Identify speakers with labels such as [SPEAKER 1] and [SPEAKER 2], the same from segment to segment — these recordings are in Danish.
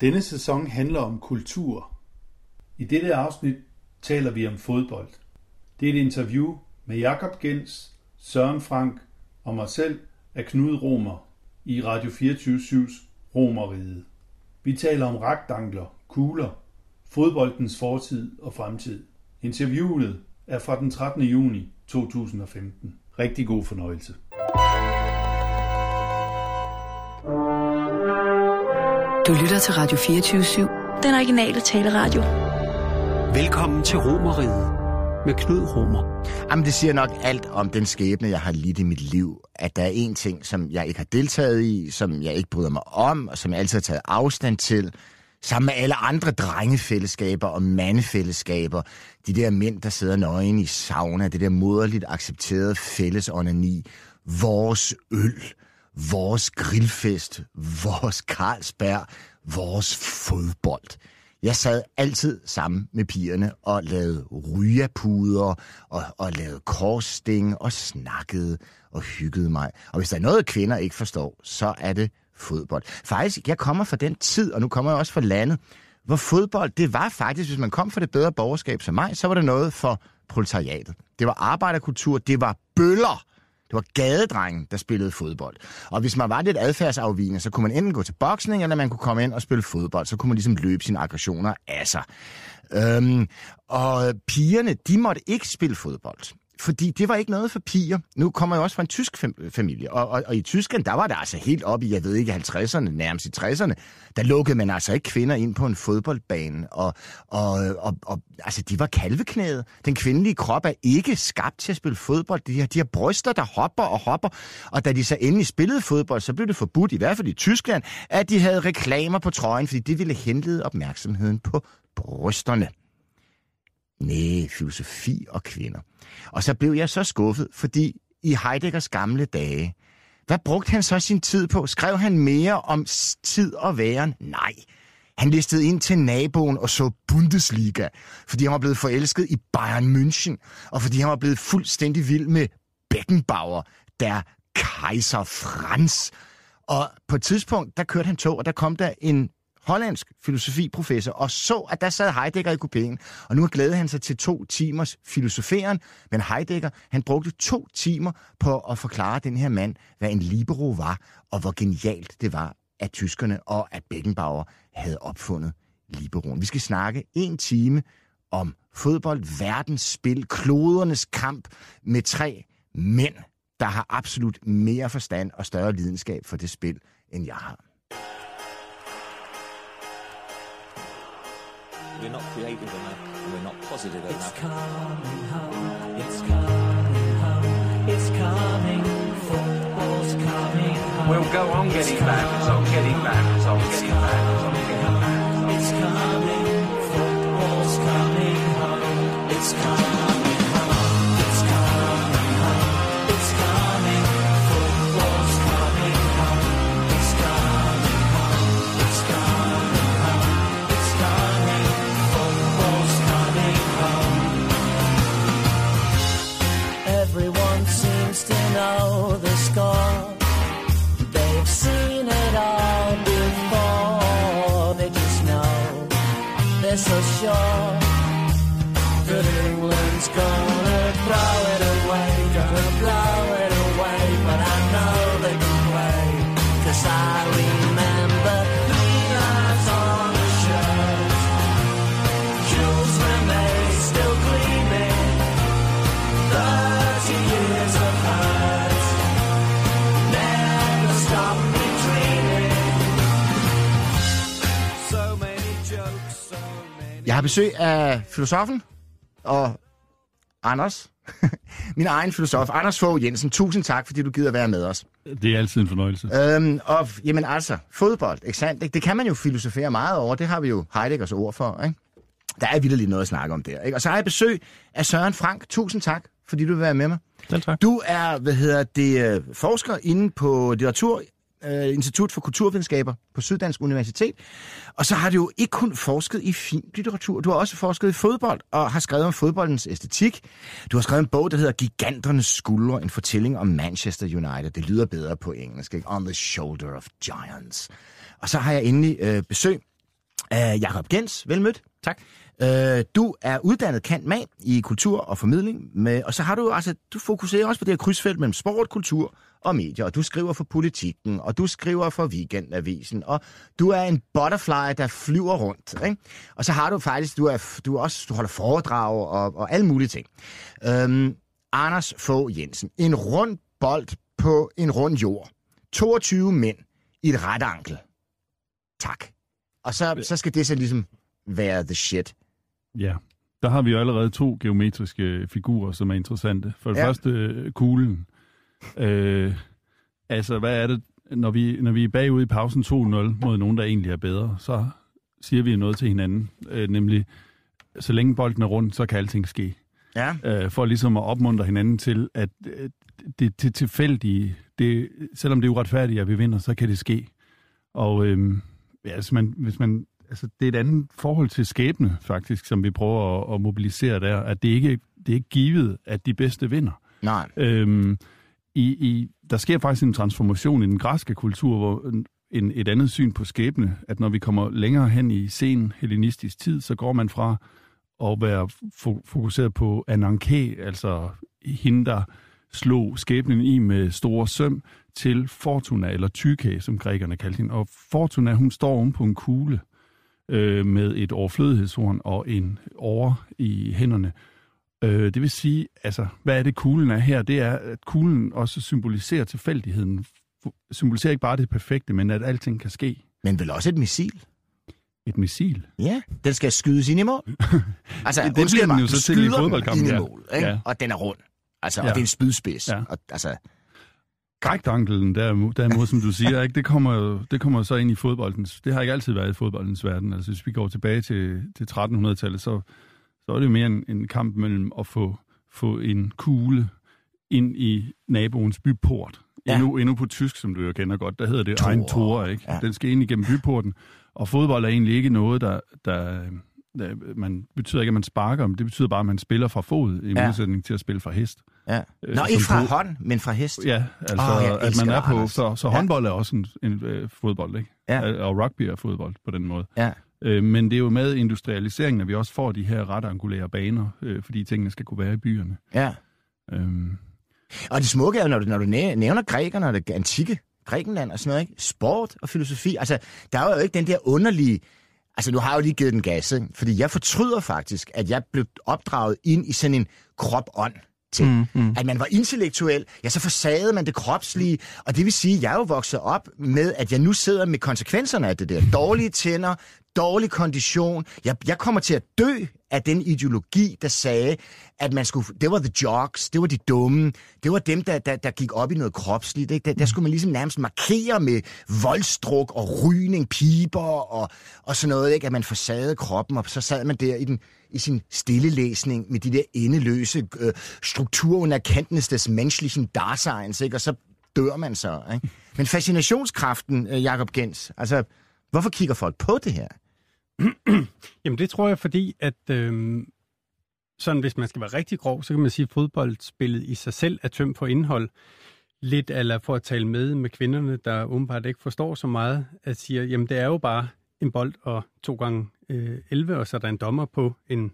[SPEAKER 1] Denne sæson handler om kultur. I dette afsnit taler vi om fodbold. Det er et interview med Jakob Gens, Søren Frank og mig selv af Knud Romer i Radio 24-7's Romeriet. Vi taler om ragtangler, kugler, fodboldens fortid og fremtid. Interviewet er fra den 13. juni 2015. Rigtig god fornøjelse.
[SPEAKER 2] Du lytter til Radio 24-7. Den originale taleradio.
[SPEAKER 3] Velkommen til Romeriet med Knud Romer.
[SPEAKER 4] Jamen, det siger nok alt om den skæbne, jeg har lidt i mit liv. At der er en ting, som jeg ikke har deltaget i, som jeg ikke bryder mig om, og som jeg altid har taget afstand til. Sammen med alle andre drengefællesskaber og mandefællesskaber. De der mænd, der sidder nøgen i sauna. Det der moderligt accepterede fælles onani. Vores øl. Vores grillfest. Vores Carlsberg. Vores fodbold. Jeg sad altid sammen med pigerne og lavede rygepuder og, og lavede korssting og snakkede og hyggede mig. Og hvis der er noget, kvinder ikke forstår, så er det fodbold. Faktisk, jeg kommer fra den tid, og nu kommer jeg også fra landet, hvor fodbold, det var faktisk, hvis man kom fra det bedre borgerskab som mig, så var det noget for proletariatet. Det var arbejderkultur, det var bøller. Det var gadedrengen, der spillede fodbold. Og hvis man var lidt adfærdsafvigende, så kunne man enten gå til boksning, eller man kunne komme ind og spille fodbold. Så kunne man ligesom løbe sine aggressioner af sig. Øhm, og pigerne, de måtte ikke spille fodbold. Fordi det var ikke noget for piger. Nu kommer jeg også fra en tysk familie, og, og, og i Tyskland, der var det altså helt op i, jeg ved ikke, 50'erne, nærmest i 60'erne, der lukkede man altså ikke kvinder ind på en fodboldbane, og, og, og, og altså, de var kalveknæet. Den kvindelige krop er ikke skabt til at spille fodbold. De har, de har bryster, der hopper og hopper, og da de så endelig spillede fodbold, så blev det forbudt, i hvert fald i Tyskland, at de havde reklamer på trøjen, fordi det ville henlede opmærksomheden på brysterne. Nej, filosofi og kvinder. Og så blev jeg så skuffet, fordi i Heideggers gamle dage, hvad brugte han så sin tid på? Skrev han mere om tid og væren? Nej. Han listede ind til naboen og så Bundesliga, fordi han var blevet forelsket i Bayern München, og fordi han var blevet fuldstændig vild med Beckenbauer, der kejser Franz. Og på et tidspunkt, der kørte han tog, og der kom der en hollandsk filosofiprofessor, og så, at der sad Heidegger i kupéen, og nu glædede han sig til to timers filosoferen, men Heidegger, han brugte to timer på at forklare den her mand, hvad en libero var, og hvor genialt det var at tyskerne, og at Beckenbauer havde opfundet liberoen. Vi skal snakke en time om fodbold, verdens spil, klodernes kamp med tre mænd, der har absolut mere forstand og større lidenskab for det spil, end jeg har.
[SPEAKER 5] We're not creative enough. and We're not positive
[SPEAKER 6] It's
[SPEAKER 5] enough.
[SPEAKER 6] coming home. It's coming home. It's coming. Football's coming home.
[SPEAKER 7] We'll go on getting back, on getting back, on getting back, on getting back.
[SPEAKER 6] It's coming. Football's coming home. It's coming
[SPEAKER 4] besøg af filosofen og Anders. Min egen filosof, Anders Fogh Jensen. Tusind tak, fordi du gider være med os.
[SPEAKER 1] Det er altid en fornøjelse.
[SPEAKER 4] Øhm, og jamen altså, fodbold, ikke sandt? Ikke? Det kan man jo filosofere meget over. Det har vi jo Heideggers ord for, ikke? Der er vildt noget at snakke om der. Ikke? Og så har jeg besøg af Søren Frank. Tusind tak, fordi du vil være med mig.
[SPEAKER 1] Selv tak.
[SPEAKER 4] Du er, hvad hedder det, øh, forsker inde på litteratur, øh, Institut for Kulturvidenskaber på Syddansk Universitet. Og så har du jo ikke kun forsket i fin litteratur, du har også forsket i fodbold og har skrevet om fodboldens æstetik. Du har skrevet en bog, der hedder Giganternes skuldre, en fortælling om Manchester United. Det lyder bedre på engelsk, ikke? On the Shoulder of Giants. Og så har jeg endelig øh, besøg Uh, Jakob Gens, velmødt.
[SPEAKER 8] Tak.
[SPEAKER 4] Uh, du er uddannet kant mag i kultur og formidling, med, og så har du altså, du fokuserer også på det her krydsfelt mellem sport, kultur og medier, og du skriver for politikken, og du skriver for Weekendavisen, og du er en butterfly, der flyver rundt, ikke? Og så har du faktisk, du, er, du, er også, du holder foredrag og, og alle mulige ting. Um, Anders Fogh Jensen, en rund bold på en rund jord. 22 mænd i et ret ankel. Tak. Og så, så skal det så ligesom være the shit.
[SPEAKER 9] Ja, der har vi jo allerede to geometriske figurer, som er interessante. For det
[SPEAKER 4] Ja.
[SPEAKER 9] ja. første, øh, kuglen. Øh, altså, hvad er det, når vi, når vi er bagud i pausen 2-0 mod nogen, der egentlig er bedre, så siger vi noget til hinanden, øh, nemlig, så længe bolden er rundt, så kan alting ske.
[SPEAKER 4] Ja.
[SPEAKER 9] Øh, for ligesom at opmuntre hinanden til, at øh, det, det tilfældige, det, selvom det er uretfærdigt, at vi vinder, så kan det ske. Og øh, ja, hvis man, hvis man, altså, det er et andet forhold til skæbne, faktisk, som vi prøver at, at mobilisere der, at det ikke det er ikke givet, at de bedste vinder.
[SPEAKER 4] Nej.
[SPEAKER 9] Øhm, i, i, der sker faktisk en transformation i den græske kultur, hvor en, et andet syn på skæbne, at når vi kommer længere hen i sen hellenistisk tid, så går man fra at være fo- fokuseret på ananke, altså hende, der slog skæbnen i med store søm, til Fortuna, eller Tyke, som grækerne kaldte hende. Og Fortuna, hun står oven på en kugle øh, med et overflødighedshorn og en over i hænderne. Øh, det vil sige, altså, hvad er det kuglen er her? Det er, at kuglen også symboliserer tilfældigheden. Symboliserer ikke bare det perfekte, men at alting kan ske.
[SPEAKER 4] Men vel også et missil.
[SPEAKER 9] Et missil.
[SPEAKER 4] Ja, den skal skydes ind i mål. Altså,
[SPEAKER 9] Det- det bliver den jo så til i fodboldkampen,
[SPEAKER 4] ind i
[SPEAKER 9] ja.
[SPEAKER 4] mål, ikke?
[SPEAKER 9] Ja.
[SPEAKER 4] og den er rund. Altså,
[SPEAKER 9] Ja.
[SPEAKER 4] og det er en spydspids.
[SPEAKER 9] Ja.
[SPEAKER 4] Og, altså,
[SPEAKER 9] Grækdankelen derimod, derimod, som du siger, ikke, det, kommer jo, det kommer så ind i fodboldens... Det har ikke altid været i fodboldens verden. Altså, hvis vi går tilbage til, til 1300-tallet, så, så er det jo mere en, en kamp mellem at få, få en kugle ind i naboens byport.
[SPEAKER 4] Ja.
[SPEAKER 9] Ja. Endnu, endnu på tysk, som du jo kender godt, der hedder det
[SPEAKER 4] Tor.
[SPEAKER 9] Ein Tor, ikke?
[SPEAKER 4] Ja.
[SPEAKER 9] Ja. Den skal ind igennem byporten. Og fodbold er egentlig ikke noget, der, der, der man betyder ikke, at man sparker, men det betyder bare, at man spiller fra fod, i
[SPEAKER 4] Ja.
[SPEAKER 9] modsætning til at spille fra hest.
[SPEAKER 4] ja.
[SPEAKER 9] Øh,
[SPEAKER 4] Nå,
[SPEAKER 9] som
[SPEAKER 4] ikke fra hånd, men fra hest.
[SPEAKER 9] Ja, altså, oh, at man er på... Så, så
[SPEAKER 4] Ja.
[SPEAKER 9] håndbold er også en, en øh, fodbold, ikke?
[SPEAKER 4] Ja.
[SPEAKER 9] Og rugby er fodbold på den måde.
[SPEAKER 4] Ja.
[SPEAKER 9] Øh, men det er jo med industrialiseringen, at vi også får de her ret angulære baner, øh, fordi tingene skal kunne være i byerne.
[SPEAKER 4] ja.
[SPEAKER 9] Øhm,
[SPEAKER 4] Og det smukke er jo, når du, når du næ- nævner grækerne og det antikke Grækenland og sådan noget, ikke? sport og filosofi, altså, der er jo ikke den der underlige... Altså, nu har jeg jo lige givet den gas, ikke? fordi jeg fortryder faktisk, at jeg blev opdraget ind i sådan en krop-ånd ting. Mm, mm. At man var intellektuel, ja, så forsagede man det kropslige, og det vil sige, at jeg er jo vokset op med, at jeg nu sidder med konsekvenserne af det der. Dårlige tænder, dårlig kondition. Jeg, jeg kommer til at dø af den ideologi, der sagde, at man skulle, det var the jocks, det var de dumme, det var dem, der, der, der gik op i noget kropsligt. Ikke? Der, der skulle man ligesom nærmest markere med voldstruk og rygning, piber og, og sådan noget, ikke? at man forsagede kroppen, og så sad man der i, den, i sin stille læsning med de der endeløse øh, strukturer under kenntnis des menschlichen Daseins, ikke? og så dør man så. Ikke? Men fascinationskraften, øh, Jakob Gens, altså, hvorfor kigger folk på det her?
[SPEAKER 8] Jamen det tror jeg, fordi at øh, sådan hvis man skal være rigtig grov, så kan man sige, at fodboldspillet i sig selv er tømt for indhold. Lidt eller for at tale med med kvinderne, der åbenbart ikke forstår så meget, at siger, jamen det er jo bare en bold og to gange øh, 11, og så er der en dommer på en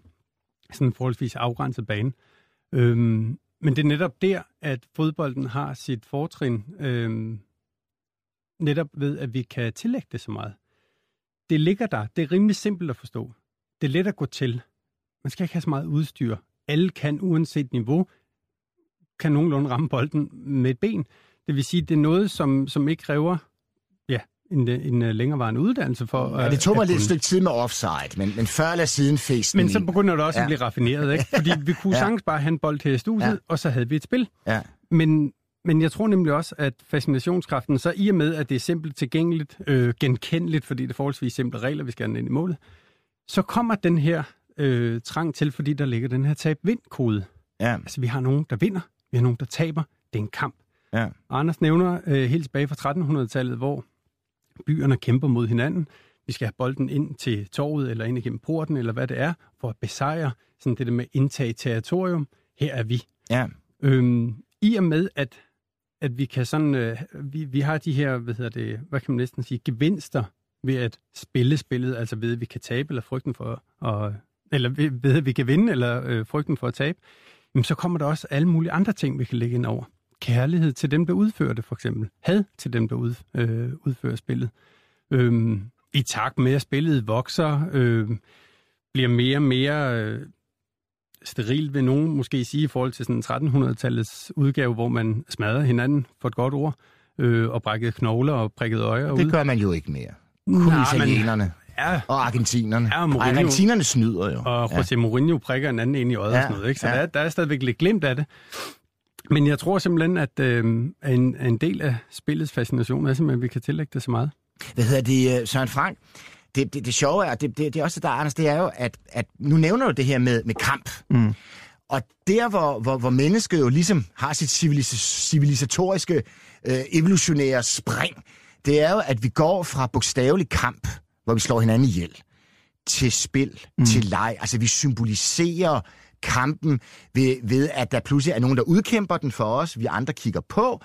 [SPEAKER 8] sådan forholdsvis afgrænset bane. Øhm, men det er netop der, at fodbolden har sit fortrin, øhm, netop ved, at vi kan tillægge det så meget. Det ligger der. Det er rimelig simpelt at forstå. Det er let at gå til. Man skal ikke have så meget udstyr. Alle kan, uanset niveau, kan nogenlunde ramme bolden med et ben. Det vil sige, det er noget, som, som ikke kræver ja, en, en øh, længerevarende uddannelse for
[SPEAKER 4] Ja, det tog
[SPEAKER 8] at
[SPEAKER 4] mig lidt et stykke tid med offside, men, men før eller siden festen.
[SPEAKER 8] Men så begynder det også ja. At blive raffineret, ikke? Fordi vi kunne
[SPEAKER 4] Ja.
[SPEAKER 8] sagtens bare have en bold i studiet,
[SPEAKER 4] ja.
[SPEAKER 8] og så havde vi et spil.
[SPEAKER 4] Ja.
[SPEAKER 8] Men, men jeg tror nemlig også, at fascinationskraften, så i og med, at det er simpelt tilgængeligt, øh, genkendeligt, fordi det er forholdsvis simple regler, vi skal have ind i målet, så kommer den her øh, trang til, fordi der ligger den her tab-vind-kode.
[SPEAKER 4] Ja.
[SPEAKER 8] Altså, vi har nogen, der vinder, vi har nogen, der taber. Det er en kamp.
[SPEAKER 4] Ja.
[SPEAKER 8] Anders nævner øh, helt tilbage fra 1300-tallet, hvor byerne kæmper mod hinanden. Vi skal have bolden ind til torvet, eller ind igennem porten, eller hvad det er, for at besejre sådan det der med indtage territorium. Her er vi.
[SPEAKER 4] Ja.
[SPEAKER 8] Øhm, I og med, at, at vi kan sådan, øh, vi, vi har de her, hvad hedder det, hvad kan man næsten sige, gevinster ved at spille spillet, altså ved at vi kan tabe, eller frygten for at, eller ved, ved at vi kan vinde, eller øh, frygten for at tabe, jamen så kommer der også alle mulige andre ting, vi kan lægge ind over. Kærlighed til dem, der udfører det, for eksempel. Had til dem, der ud, øh, udfører spillet. Øhm, I takt med, at spillet vokser, øh, bliver mere og mere øh, steril, vil nogen måske sige, i forhold til sådan 1300-tallets udgave, hvor man smadrer hinanden, for et godt ord, øh, og brækkede knogler og prikkede øjer ud.
[SPEAKER 4] Det gør man jo ikke mere. Kun
[SPEAKER 8] Nej,
[SPEAKER 4] italienerne
[SPEAKER 8] Ja,
[SPEAKER 4] og argentinerne.
[SPEAKER 8] Ja, og Mourinho.
[SPEAKER 4] argentinerne snyder jo.
[SPEAKER 8] og José Mourinho prikker en anden ind i øjet
[SPEAKER 4] Ja,
[SPEAKER 8] og sådan noget. Ikke? Så
[SPEAKER 4] ja.
[SPEAKER 8] der, der er stadigvæk lidt glimt af det. Men jeg tror simpelthen, at øh, en, en del af spillets fascination er simpelthen, at vi kan tillægge det så meget.
[SPEAKER 4] Hvad hedder det, øh, Søren Frank? Det, det, det sjove er, det, det, det er også der er, Anders, det er jo, at, at nu nævner du det her med, med kamp.
[SPEAKER 10] Mm.
[SPEAKER 4] Og der, hvor, hvor, hvor mennesket jo ligesom har sit civilis- civilisatoriske, øh, evolutionære spring, det er jo, at vi går fra bogstavelig kamp, hvor vi slår hinanden ihjel, til spil, mm. til leg. Altså, vi symboliserer kampen ved, ved, at der pludselig er nogen, der udkæmper den for os. Vi andre kigger på.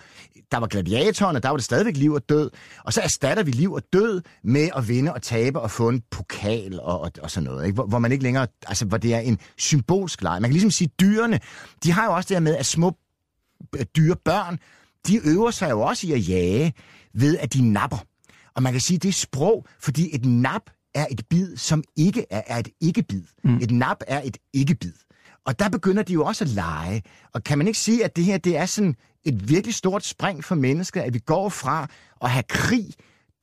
[SPEAKER 4] Der var gladiatoren, og der var det stadigvæk liv og død. Og så erstatter vi liv og død med at vinde og tabe og få en pokal og, og, og sådan noget. Ikke? Hvor, hvor man ikke længere, altså hvor det er en symbolsk leg. Man kan ligesom sige, dyrene, de har jo også det her med, at små øh, dyre børn, de øver sig jo også i at jage ved, at de napper. Og man kan sige, det er sprog, fordi et nap er et bid, som ikke er, er et ikke-bid. Mm. Et nap er et ikke-bid. Og der begynder de jo også at lege. Og kan man ikke sige, at det her det er sådan et virkelig stort spring for mennesker, at vi går fra at have krig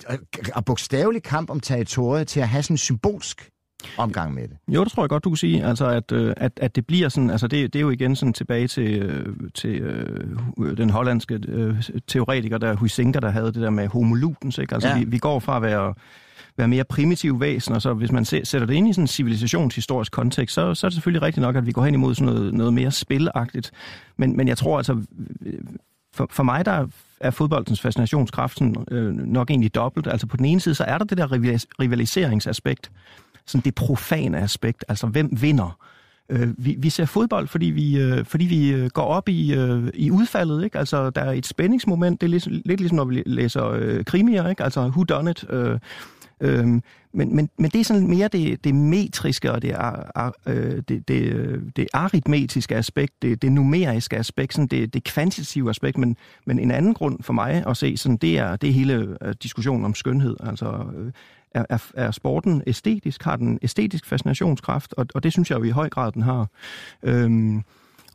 [SPEAKER 4] og, og bogstavelig kamp om territoriet til at have sådan en symbolsk omgang med det.
[SPEAKER 10] Jo, det tror jeg godt, du kan sige. Altså, at, øh, at, at det bliver sådan, altså det, det er jo igen sådan tilbage til, øh, til øh, den hollandske øh, teoretiker, der Huizinga, der havde det der med homo ludens, ikke? Altså,
[SPEAKER 4] ja.
[SPEAKER 10] vi, vi går fra at være, være mere primitive væsener, så hvis man sætter det ind i sådan en civilisationshistorisk kontekst, så, så er det selvfølgelig rigtigt nok, at vi går hen imod sådan noget, noget mere spilagtigt. Men, men jeg tror altså, for, for mig der er fodboldens fascinationskraft sådan, øh, nok egentlig dobbelt. Altså på den ene side, så er der det der rivaliseringsaspekt, sådan det profane aspekt, altså hvem vinder. Øh, vi, vi ser fodbold, fordi vi, øh, fordi vi øh, går op i, øh, i udfaldet. Ikke? Altså, der er et spændingsmoment. Det er lidt, lidt ligesom, når vi læser øh, krimier. Ikke? Altså, who done it? Øh, Øhm, men, men, men det er sådan mere det, det metriske og det, ar, ar, øh, det, det, øh, det aritmetiske aspekt, det, det numeriske aspekt, sådan det, det kvantitative aspekt. Men, men en anden grund for mig at se, sådan, det, er, det er hele øh, diskussionen om skønhed. Altså, er, er, er sporten æstetisk? Har den æstetisk fascinationskraft? Og, og det synes jeg jo i høj grad, den har. Øhm,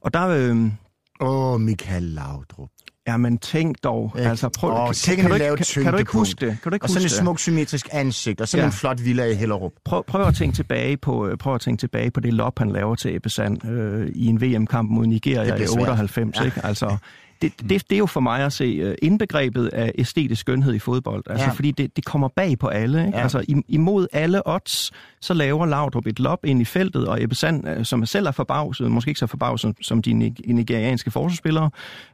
[SPEAKER 10] og der... Øhm,
[SPEAKER 4] Åh, oh, Michael Laudrup.
[SPEAKER 10] Ja, men tænk dog.
[SPEAKER 4] Ikke?
[SPEAKER 10] Altså, prøv,
[SPEAKER 4] Åh,
[SPEAKER 10] kan, kan,
[SPEAKER 4] at
[SPEAKER 10] du ikke, kan, kan du ikke huske det? Kan du ikke
[SPEAKER 4] Og sådan et smukt symmetrisk ansigt, og sådan
[SPEAKER 10] Ja.
[SPEAKER 4] en flot villa i Hellerup.
[SPEAKER 10] Prøv, prøv at tænke tilbage på, øh, prøv at tænke tilbage på det lop, han laver til Ebbe Sand øh, i en VM-kamp mod Nigeria i
[SPEAKER 4] svært.
[SPEAKER 10] 98.
[SPEAKER 4] Ja.
[SPEAKER 10] Ikke? Altså, det, det, det er jo for mig at se øh, indbegrebet af æstetisk skønhed i fodbold. Altså,
[SPEAKER 4] Ja.
[SPEAKER 10] Fordi det, det kommer bag på alle. Ikke?
[SPEAKER 4] Ja.
[SPEAKER 10] Altså, im- imod alle odds, så laver Laudrup et lop ind i feltet, og Ebbe Sand, øh, som selv er forbavset, måske ikke så forbavset som de nig- nigerianske forsvarsspillere,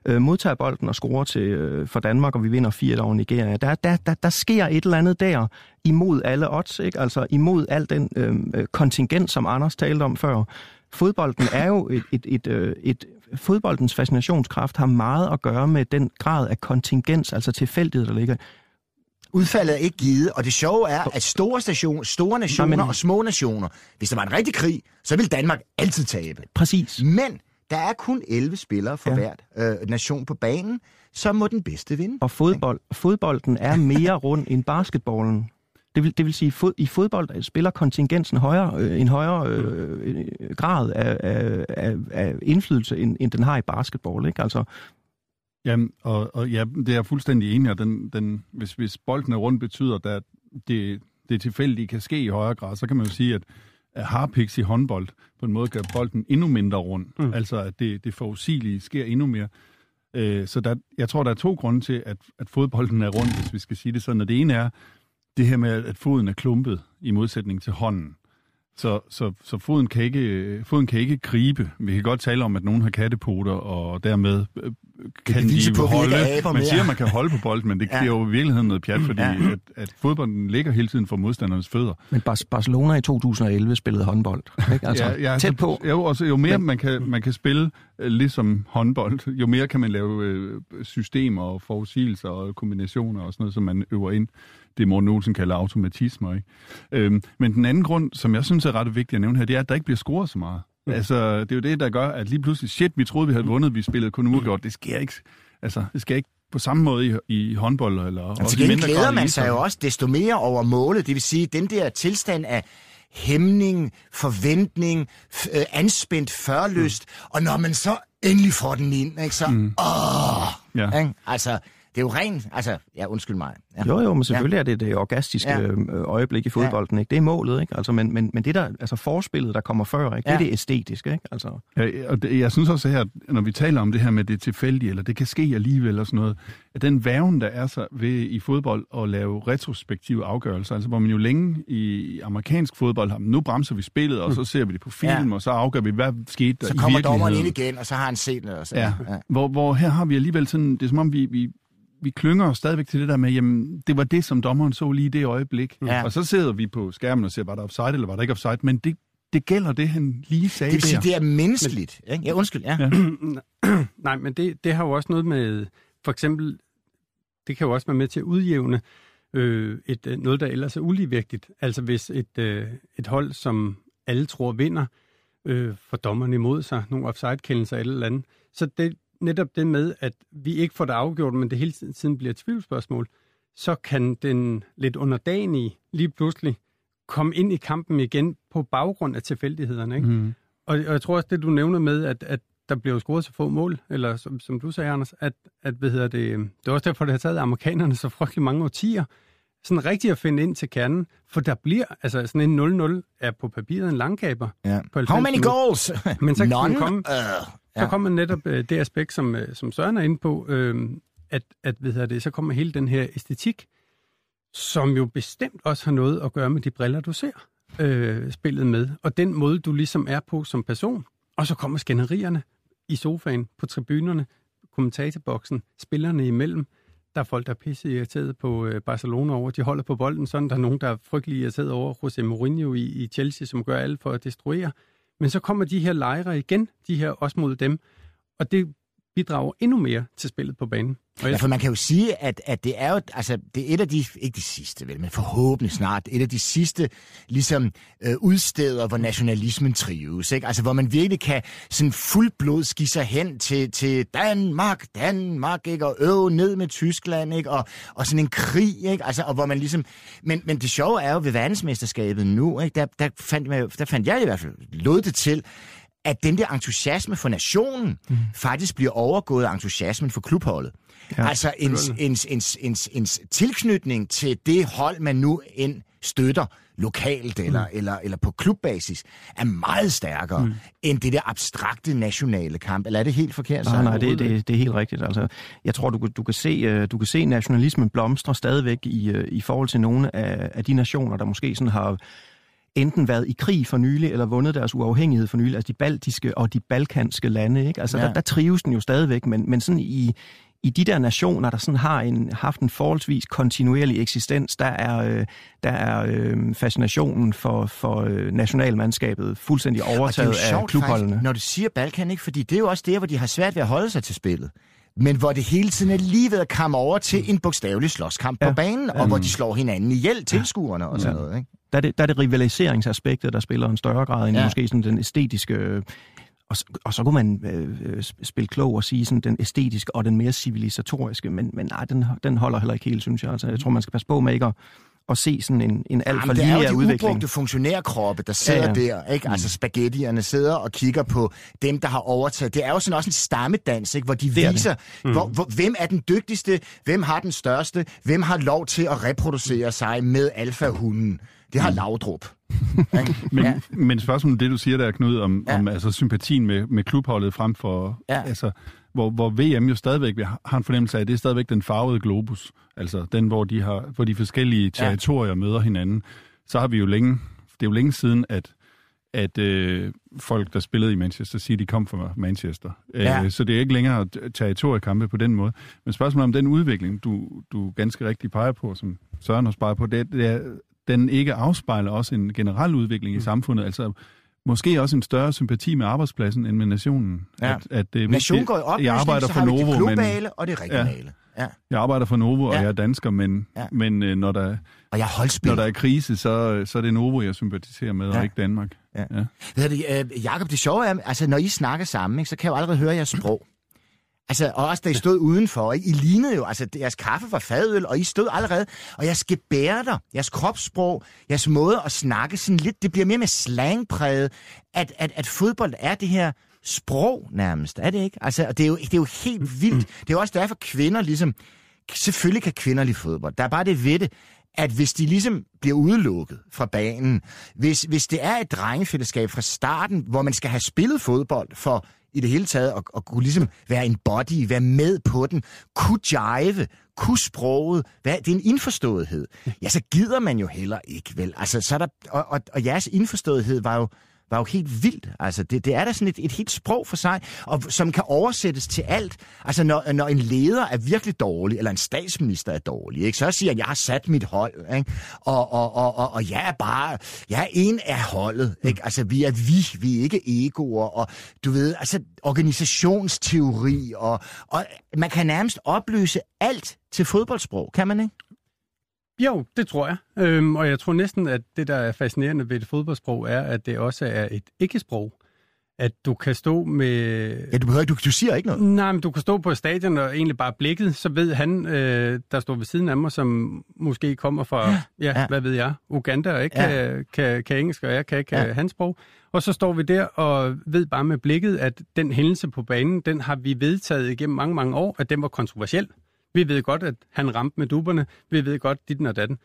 [SPEAKER 10] øh, modtager bolden og scorer til, øh, for Danmark, og vi vinder 4 over Nigeria. Der, der, der, der sker et eller andet der imod alle odds, ikke? altså imod al den øh, kontingent, som Anders talte om før. Fodbolden er jo et, et, et, øh, et fodboldens fascinationskraft har meget at gøre med den grad af kontingens, altså tilfældighed, der ligger.
[SPEAKER 4] Udfaldet er ikke givet, og det sjove er, at store, station, store nationer
[SPEAKER 10] men-
[SPEAKER 4] og små nationer, hvis der var en rigtig krig, så vil Danmark altid tabe.
[SPEAKER 10] Præcis.
[SPEAKER 4] Men der er kun 11 spillere for
[SPEAKER 10] ja.
[SPEAKER 4] hvert øh, nation på banen, så må den bedste vinde.
[SPEAKER 10] Og fodbold, fodbolden er mere rund end basketballen. Det vil, det vil sige, fod, i fodbold spiller kontingensen højere, øh, en højere øh, øh, grad af, af, af, af indflydelse, end, end den har i basketball. Ikke? Altså,
[SPEAKER 9] Jamen, og, og ja, det er jeg fuldstændig enig i. og Den, den, hvis, hvis bolden er rundt, betyder det, at det, det tilfældige kan ske i højere grad, så kan man jo sige, at harpiks i håndbold på en måde gør bolden endnu mindre rund.
[SPEAKER 8] Mm.
[SPEAKER 9] Mm. Altså, at det, det forudsigelige sker endnu mere. Øh, så der, jeg tror, der er to grunde til, at, at fodbolden er rund, hvis vi skal sige det sådan. Og det ene er det her med, at foden er klumpet i modsætning til hånden. Så, så, så foden, kan ikke, foden kan ikke gribe. Vi kan godt tale om, at nogen har kattepoter og dermed øh, kan de
[SPEAKER 4] på,
[SPEAKER 9] holde. man
[SPEAKER 4] mere.
[SPEAKER 9] siger, at man kan holde på bolden, men det
[SPEAKER 4] Ja.
[SPEAKER 9] er jo i virkeligheden noget pjat, fordi
[SPEAKER 4] Ja.
[SPEAKER 9] at, at fodbolden ligger hele tiden for modstandernes fødder.
[SPEAKER 10] Men Bar- Barcelona i 2011 spillede håndbold. Ikke? Altså,
[SPEAKER 9] ja, ja,
[SPEAKER 10] tæt på.
[SPEAKER 9] Jo, også, jo mere
[SPEAKER 10] Men-
[SPEAKER 9] man kan, man kan spille øh, ligesom håndbold, jo mere kan man lave øh, systemer og forudsigelser og kombinationer og sådan noget, som man øver ind. Det Morten Olsen kalder automatismer. Ikke? Øhm, men den anden grund, som jeg synes er ret vigtig at nævne her, det er, at der ikke bliver scoret så meget. Mm. Altså, det er jo det, der gør, at lige pludselig, shit, vi troede, vi havde vundet, vi spillede kun uafgjort. Det sker ikke. Altså, det sker ikke på samme måde i, i håndbold. Eller
[SPEAKER 4] Og
[SPEAKER 9] også mindre
[SPEAKER 4] glæder man sig jo også desto mere over målet. Det vil sige, den der tilstand af hæmning, forventning, øh, anspændt førlyst, mm. og når man så endelig får den ind, ikke, så... Mm. Åh!
[SPEAKER 9] Ja.
[SPEAKER 4] Ikke? Altså, det er jo rent... Altså, ja, undskyld mig. Ja.
[SPEAKER 10] Jo, jo, men selvfølgelig ja. er det det orgastiske
[SPEAKER 4] Ja.
[SPEAKER 10] ja. øjeblik i fodbolden, ikke? Det er målet, ikke? Altså, men, men, men det der, altså forspillet, der kommer før, ikke? Det er
[SPEAKER 4] Ja.
[SPEAKER 10] det æstetiske, ikke? Altså,
[SPEAKER 9] Ja, og det, jeg synes også her, når vi taler om det her med det tilfældige, eller det kan ske alligevel og sådan noget, at den væven, der er så ved i fodbold at lave retrospektive afgørelser, altså hvor man jo længe i amerikansk fodbold har, nu bremser vi spillet, og så ser vi det på film,
[SPEAKER 4] Ja.
[SPEAKER 9] og så afgør vi, hvad skete der
[SPEAKER 4] Så kommer dommeren ind igen, og så har han set det. Og så,
[SPEAKER 9] Ja. ja. Hvor, hvor her har vi alligevel sådan, det er som om vi, vi, vi klynger os stadigvæk til det der med, jamen, det var det, som dommeren så lige i det øjeblik.
[SPEAKER 4] Ja.
[SPEAKER 9] Og så sidder vi på skærmen og ser, var der offside, eller var der ikke offside, men det, det gælder det, han lige sagde
[SPEAKER 4] Det vil sige,
[SPEAKER 9] der.
[SPEAKER 4] det er menneskeligt. Ikke? Ja, undskyld. Ja.
[SPEAKER 9] Ja.
[SPEAKER 8] Nej, men det, det har jo også noget med, for eksempel, det kan jo også være med til at udjævne øh, et, øh, noget, der ellers er uligevægtigt. Altså hvis et, øh, et hold, som alle tror vinder, øh, får dommerne imod sig, nogle offside-kendelser eller andet. Så det, netop det med, at vi ikke får det afgjort, men det hele tiden bliver et tvivlsspørgsmål, så kan den lidt underdanige lige pludselig komme ind i kampen igen på baggrund af tilfældighederne. Ikke?
[SPEAKER 9] Mm.
[SPEAKER 8] Og, og jeg tror også, det du nævner med, at, at der bliver jo scoret så få mål, eller som, som du sagde, Anders, at, at hvad hedder det, det er også derfor, det har taget amerikanerne så frygtelig mange årtier, sådan rigtigt at finde ind til kernen, for der bliver, altså sådan en 0-0 er på papiret en langgaber.
[SPEAKER 4] Ja.
[SPEAKER 8] På 90
[SPEAKER 4] How many goals?
[SPEAKER 8] Men så kan
[SPEAKER 4] None?
[SPEAKER 8] komme,
[SPEAKER 4] Uh,
[SPEAKER 8] så kommer netop øh, det aspekt, som, øh, som Søren er inde på, øh, at, at hvad hedder det, så kommer hele den her æstetik, som jo bestemt også har noget at gøre med de briller, du ser øh, spillet med, og den måde, du ligesom er på som person. Og så kommer skænderierne i sofaen, på tribunerne, kommentatorboksen, spillerne imellem. Der er folk, der er pisse irriteret på øh, Barcelona over, de holder på bolden, sådan der er nogen, der er frygtelig irriteret over José Mourinho i, i Chelsea, som gør alt for at destruere. Men så kommer de her lejre igen, de her også mod dem, og det bidrager endnu mere til spillet på banen. Og
[SPEAKER 4] Ja, for man kan jo sige, at, at det er jo, altså, det er et af de, ikke de sidste vel, men forhåbentlig snart, et af de sidste, ligesom, øh, udsteder, hvor nationalismen trives, ikke? Altså, hvor man virkelig kan sådan fuldblod give sig hen til, til Danmark, Danmark, ikke? Og øve ned med Tyskland, ikke? Og, og sådan en krig, ikke? Altså, og hvor man ligesom, men, men det sjove er jo ved verdensmesterskabet nu, ikke? Der, der, fandt, man, der fandt jeg i hvert fald lod det til, at den der entusiasme for nationen mm. faktisk bliver overgået af entusiasmen for klubholdet. Ja, altså en, en, en, en, en tilknytning til det hold, man nu end støtter lokalt eller, mm. eller, eller på klubbasis, er meget stærkere mm. end det der abstrakte nationale kamp. Eller er det helt forkert?
[SPEAKER 10] Nej, nej, det, det, det er helt rigtigt. Altså, jeg tror, du, kan- du, kan se, øh, du kan se nationalismen blomstre stadigvæk i, øh, i forhold til nogle af, af de nationer, der måske sådan har enten været i krig for nylig, eller vundet deres uafhængighed for nylig, altså de baltiske og de balkanske lande. Ikke? Altså,
[SPEAKER 4] Ja.
[SPEAKER 10] ja. der, der trives den jo stadigvæk, men, men sådan i, i de der nationer, der sådan har en, haft en forholdsvis kontinuerlig eksistens, der er, øh, der er øh, fascinationen for, for øh, nationalmandskabet fuldstændig
[SPEAKER 4] Og det er
[SPEAKER 10] overtaget af klubholdene.
[SPEAKER 4] faktisk, når du siger Balkan, ikke? fordi det er jo også der, hvor de har svært ved at holde sig til spillet. Men hvor det hele tiden er lige ved at komme over til en bogstavelig slåskamp ja. på
[SPEAKER 10] Ja.
[SPEAKER 4] banen, og hvor de slår hinanden ihjel, tilskuerne og sådan noget. Ikke?
[SPEAKER 10] Der er det, der er det rivaliseringsaspektet, der spiller en større grad end
[SPEAKER 4] Ja.
[SPEAKER 10] måske sådan den æstetiske... øh, Og, så- og så kunne man øh, øh, spille klog og sige sådan den æstetiske og den mere civilisatoriske, men, men nej, den, den holder heller ikke helt, synes jeg. Altså, jeg tror, man skal passe på med ikke at, at se sådan en, en alt for
[SPEAKER 4] Jamen, det er jo de
[SPEAKER 10] udvikling.
[SPEAKER 4] funktionærkroppe, der sidder ja,
[SPEAKER 10] Ja,
[SPEAKER 4] der. Ikke? Altså spaghettierne sidder og kigger på dem, der har overtaget. Det er jo sådan også en stammedans, ikke? hvor de
[SPEAKER 10] det.
[SPEAKER 4] viser, mm. hvor, hvor, hvem er den dygtigste, hvem har den største, hvem har lov til at reproducere sig med alfahunden. Det har Laudrup. Ikke?
[SPEAKER 9] Men,
[SPEAKER 4] Ja.
[SPEAKER 9] men spørgsmålet, det du siger der, Knud, om,
[SPEAKER 4] Ja.
[SPEAKER 9] om altså, sympatien med, med klubholdet frem for...
[SPEAKER 4] Ja.
[SPEAKER 9] Altså, hvor, hvor VM jo stadigvæk har en fornemmelse af, at det er stadigvæk den farvede globus. Altså den, hvor de, har, hvor de forskellige territorier ja. møder hinanden. Så har vi jo længe... Det er jo længe siden, at at øh, folk, der spillede i Manchester City, kom fra Manchester.
[SPEAKER 4] Ja.
[SPEAKER 9] Øh, så det er ikke længere territoriekampe på den måde. Men spørgsmålet om den udvikling, du, du ganske rigtig peger på, som Søren også peger på, det, det er, den ikke afspejler også en generel udvikling mm. i samfundet. Altså måske også en større sympati med arbejdspladsen end med nationen.
[SPEAKER 4] Ja.
[SPEAKER 9] At, at det er
[SPEAKER 4] Nationen går i opløsning,
[SPEAKER 9] jeg arbejder for Novo,
[SPEAKER 4] det globale
[SPEAKER 9] men,
[SPEAKER 4] og det regionale. Ja.
[SPEAKER 9] jeg arbejder for Novo, og
[SPEAKER 4] Ja.
[SPEAKER 9] jeg er dansker, men,
[SPEAKER 4] Ja.
[SPEAKER 9] men øh, når, der,
[SPEAKER 4] Og jeg
[SPEAKER 9] når der er krise, så, så er det Novo, jeg sympatiserer med,
[SPEAKER 4] Ja.
[SPEAKER 9] og ikke Danmark.
[SPEAKER 4] Ja.
[SPEAKER 9] Ja.
[SPEAKER 4] Hedder det, øh, Jacob, det sjove er, altså når I snakker sammen, ikke, så kan jeg jo allerede høre jeres sprog. Altså, og også da I stod udenfor, ikke? I lignede jo, altså jeres kaffe var fadøl, og I stod allerede, og jeg skal bære dig, jeres kropssprog, jeres måde at snakke sådan lidt, det bliver mere med slangpræget, at, at, at fodbold er det her sprog nærmest, er det ikke? Altså, og det er jo, det er jo helt vildt. Det er jo også derfor kvinder ligesom, selvfølgelig kan kvinder lide fodbold. Der er bare det ved det, at hvis de ligesom bliver udelukket fra banen, hvis, hvis det er et drengefællesskab fra starten, hvor man skal have spillet fodbold for i det hele taget at, at kunne ligesom være en body, være med på den, kunne jive, kunne sproget, hvad, det er en indforståethed. Ja, så gider man jo heller ikke, vel? Altså, så er der, og, og, og jeres indforståethed var jo, var jo helt vildt. Altså, det, det er da sådan et, et helt sprog for sig, og som kan oversættes til alt. Altså, når, når en leder er virkelig dårlig, eller en statsminister er dårlig, ikke, så siger han, jeg har sat mit hold, ikke? Og, og, og, og, og jeg er bare, jeg er en af holdet, ikke? Altså, vi er vi, vi er ikke egoer, og du ved, altså, organisationsteori, og, og man kan nærmest opløse alt til fodboldsprog, kan man ikke?
[SPEAKER 8] Jo, det tror jeg. Øhm, og jeg tror næsten, at det, der er fascinerende ved et fodboldsprog, er, at det også er et ikke-sprog. At du kan stå med...
[SPEAKER 4] Ja, du behøver ikke, du, du siger ikke noget.
[SPEAKER 8] Nej, men du kan stå på stadion og egentlig bare blikket, så ved han, øh, der står ved siden af mig, som måske kommer fra, ja, ja,
[SPEAKER 4] ja.
[SPEAKER 8] hvad ved jeg, Uganda, og ikke
[SPEAKER 4] Ja.
[SPEAKER 8] kan, kan, kan engelsk, og jeg kan ikke
[SPEAKER 4] Ja.
[SPEAKER 8] ja. hans sprog. Og så står vi der og ved bare med blikket, at den hændelse på banen, den har vi vedtaget igennem mange, mange år, at den var kontroversiel. Vi ved godt, at han ramte med duberne. Vi ved godt, dit og datten.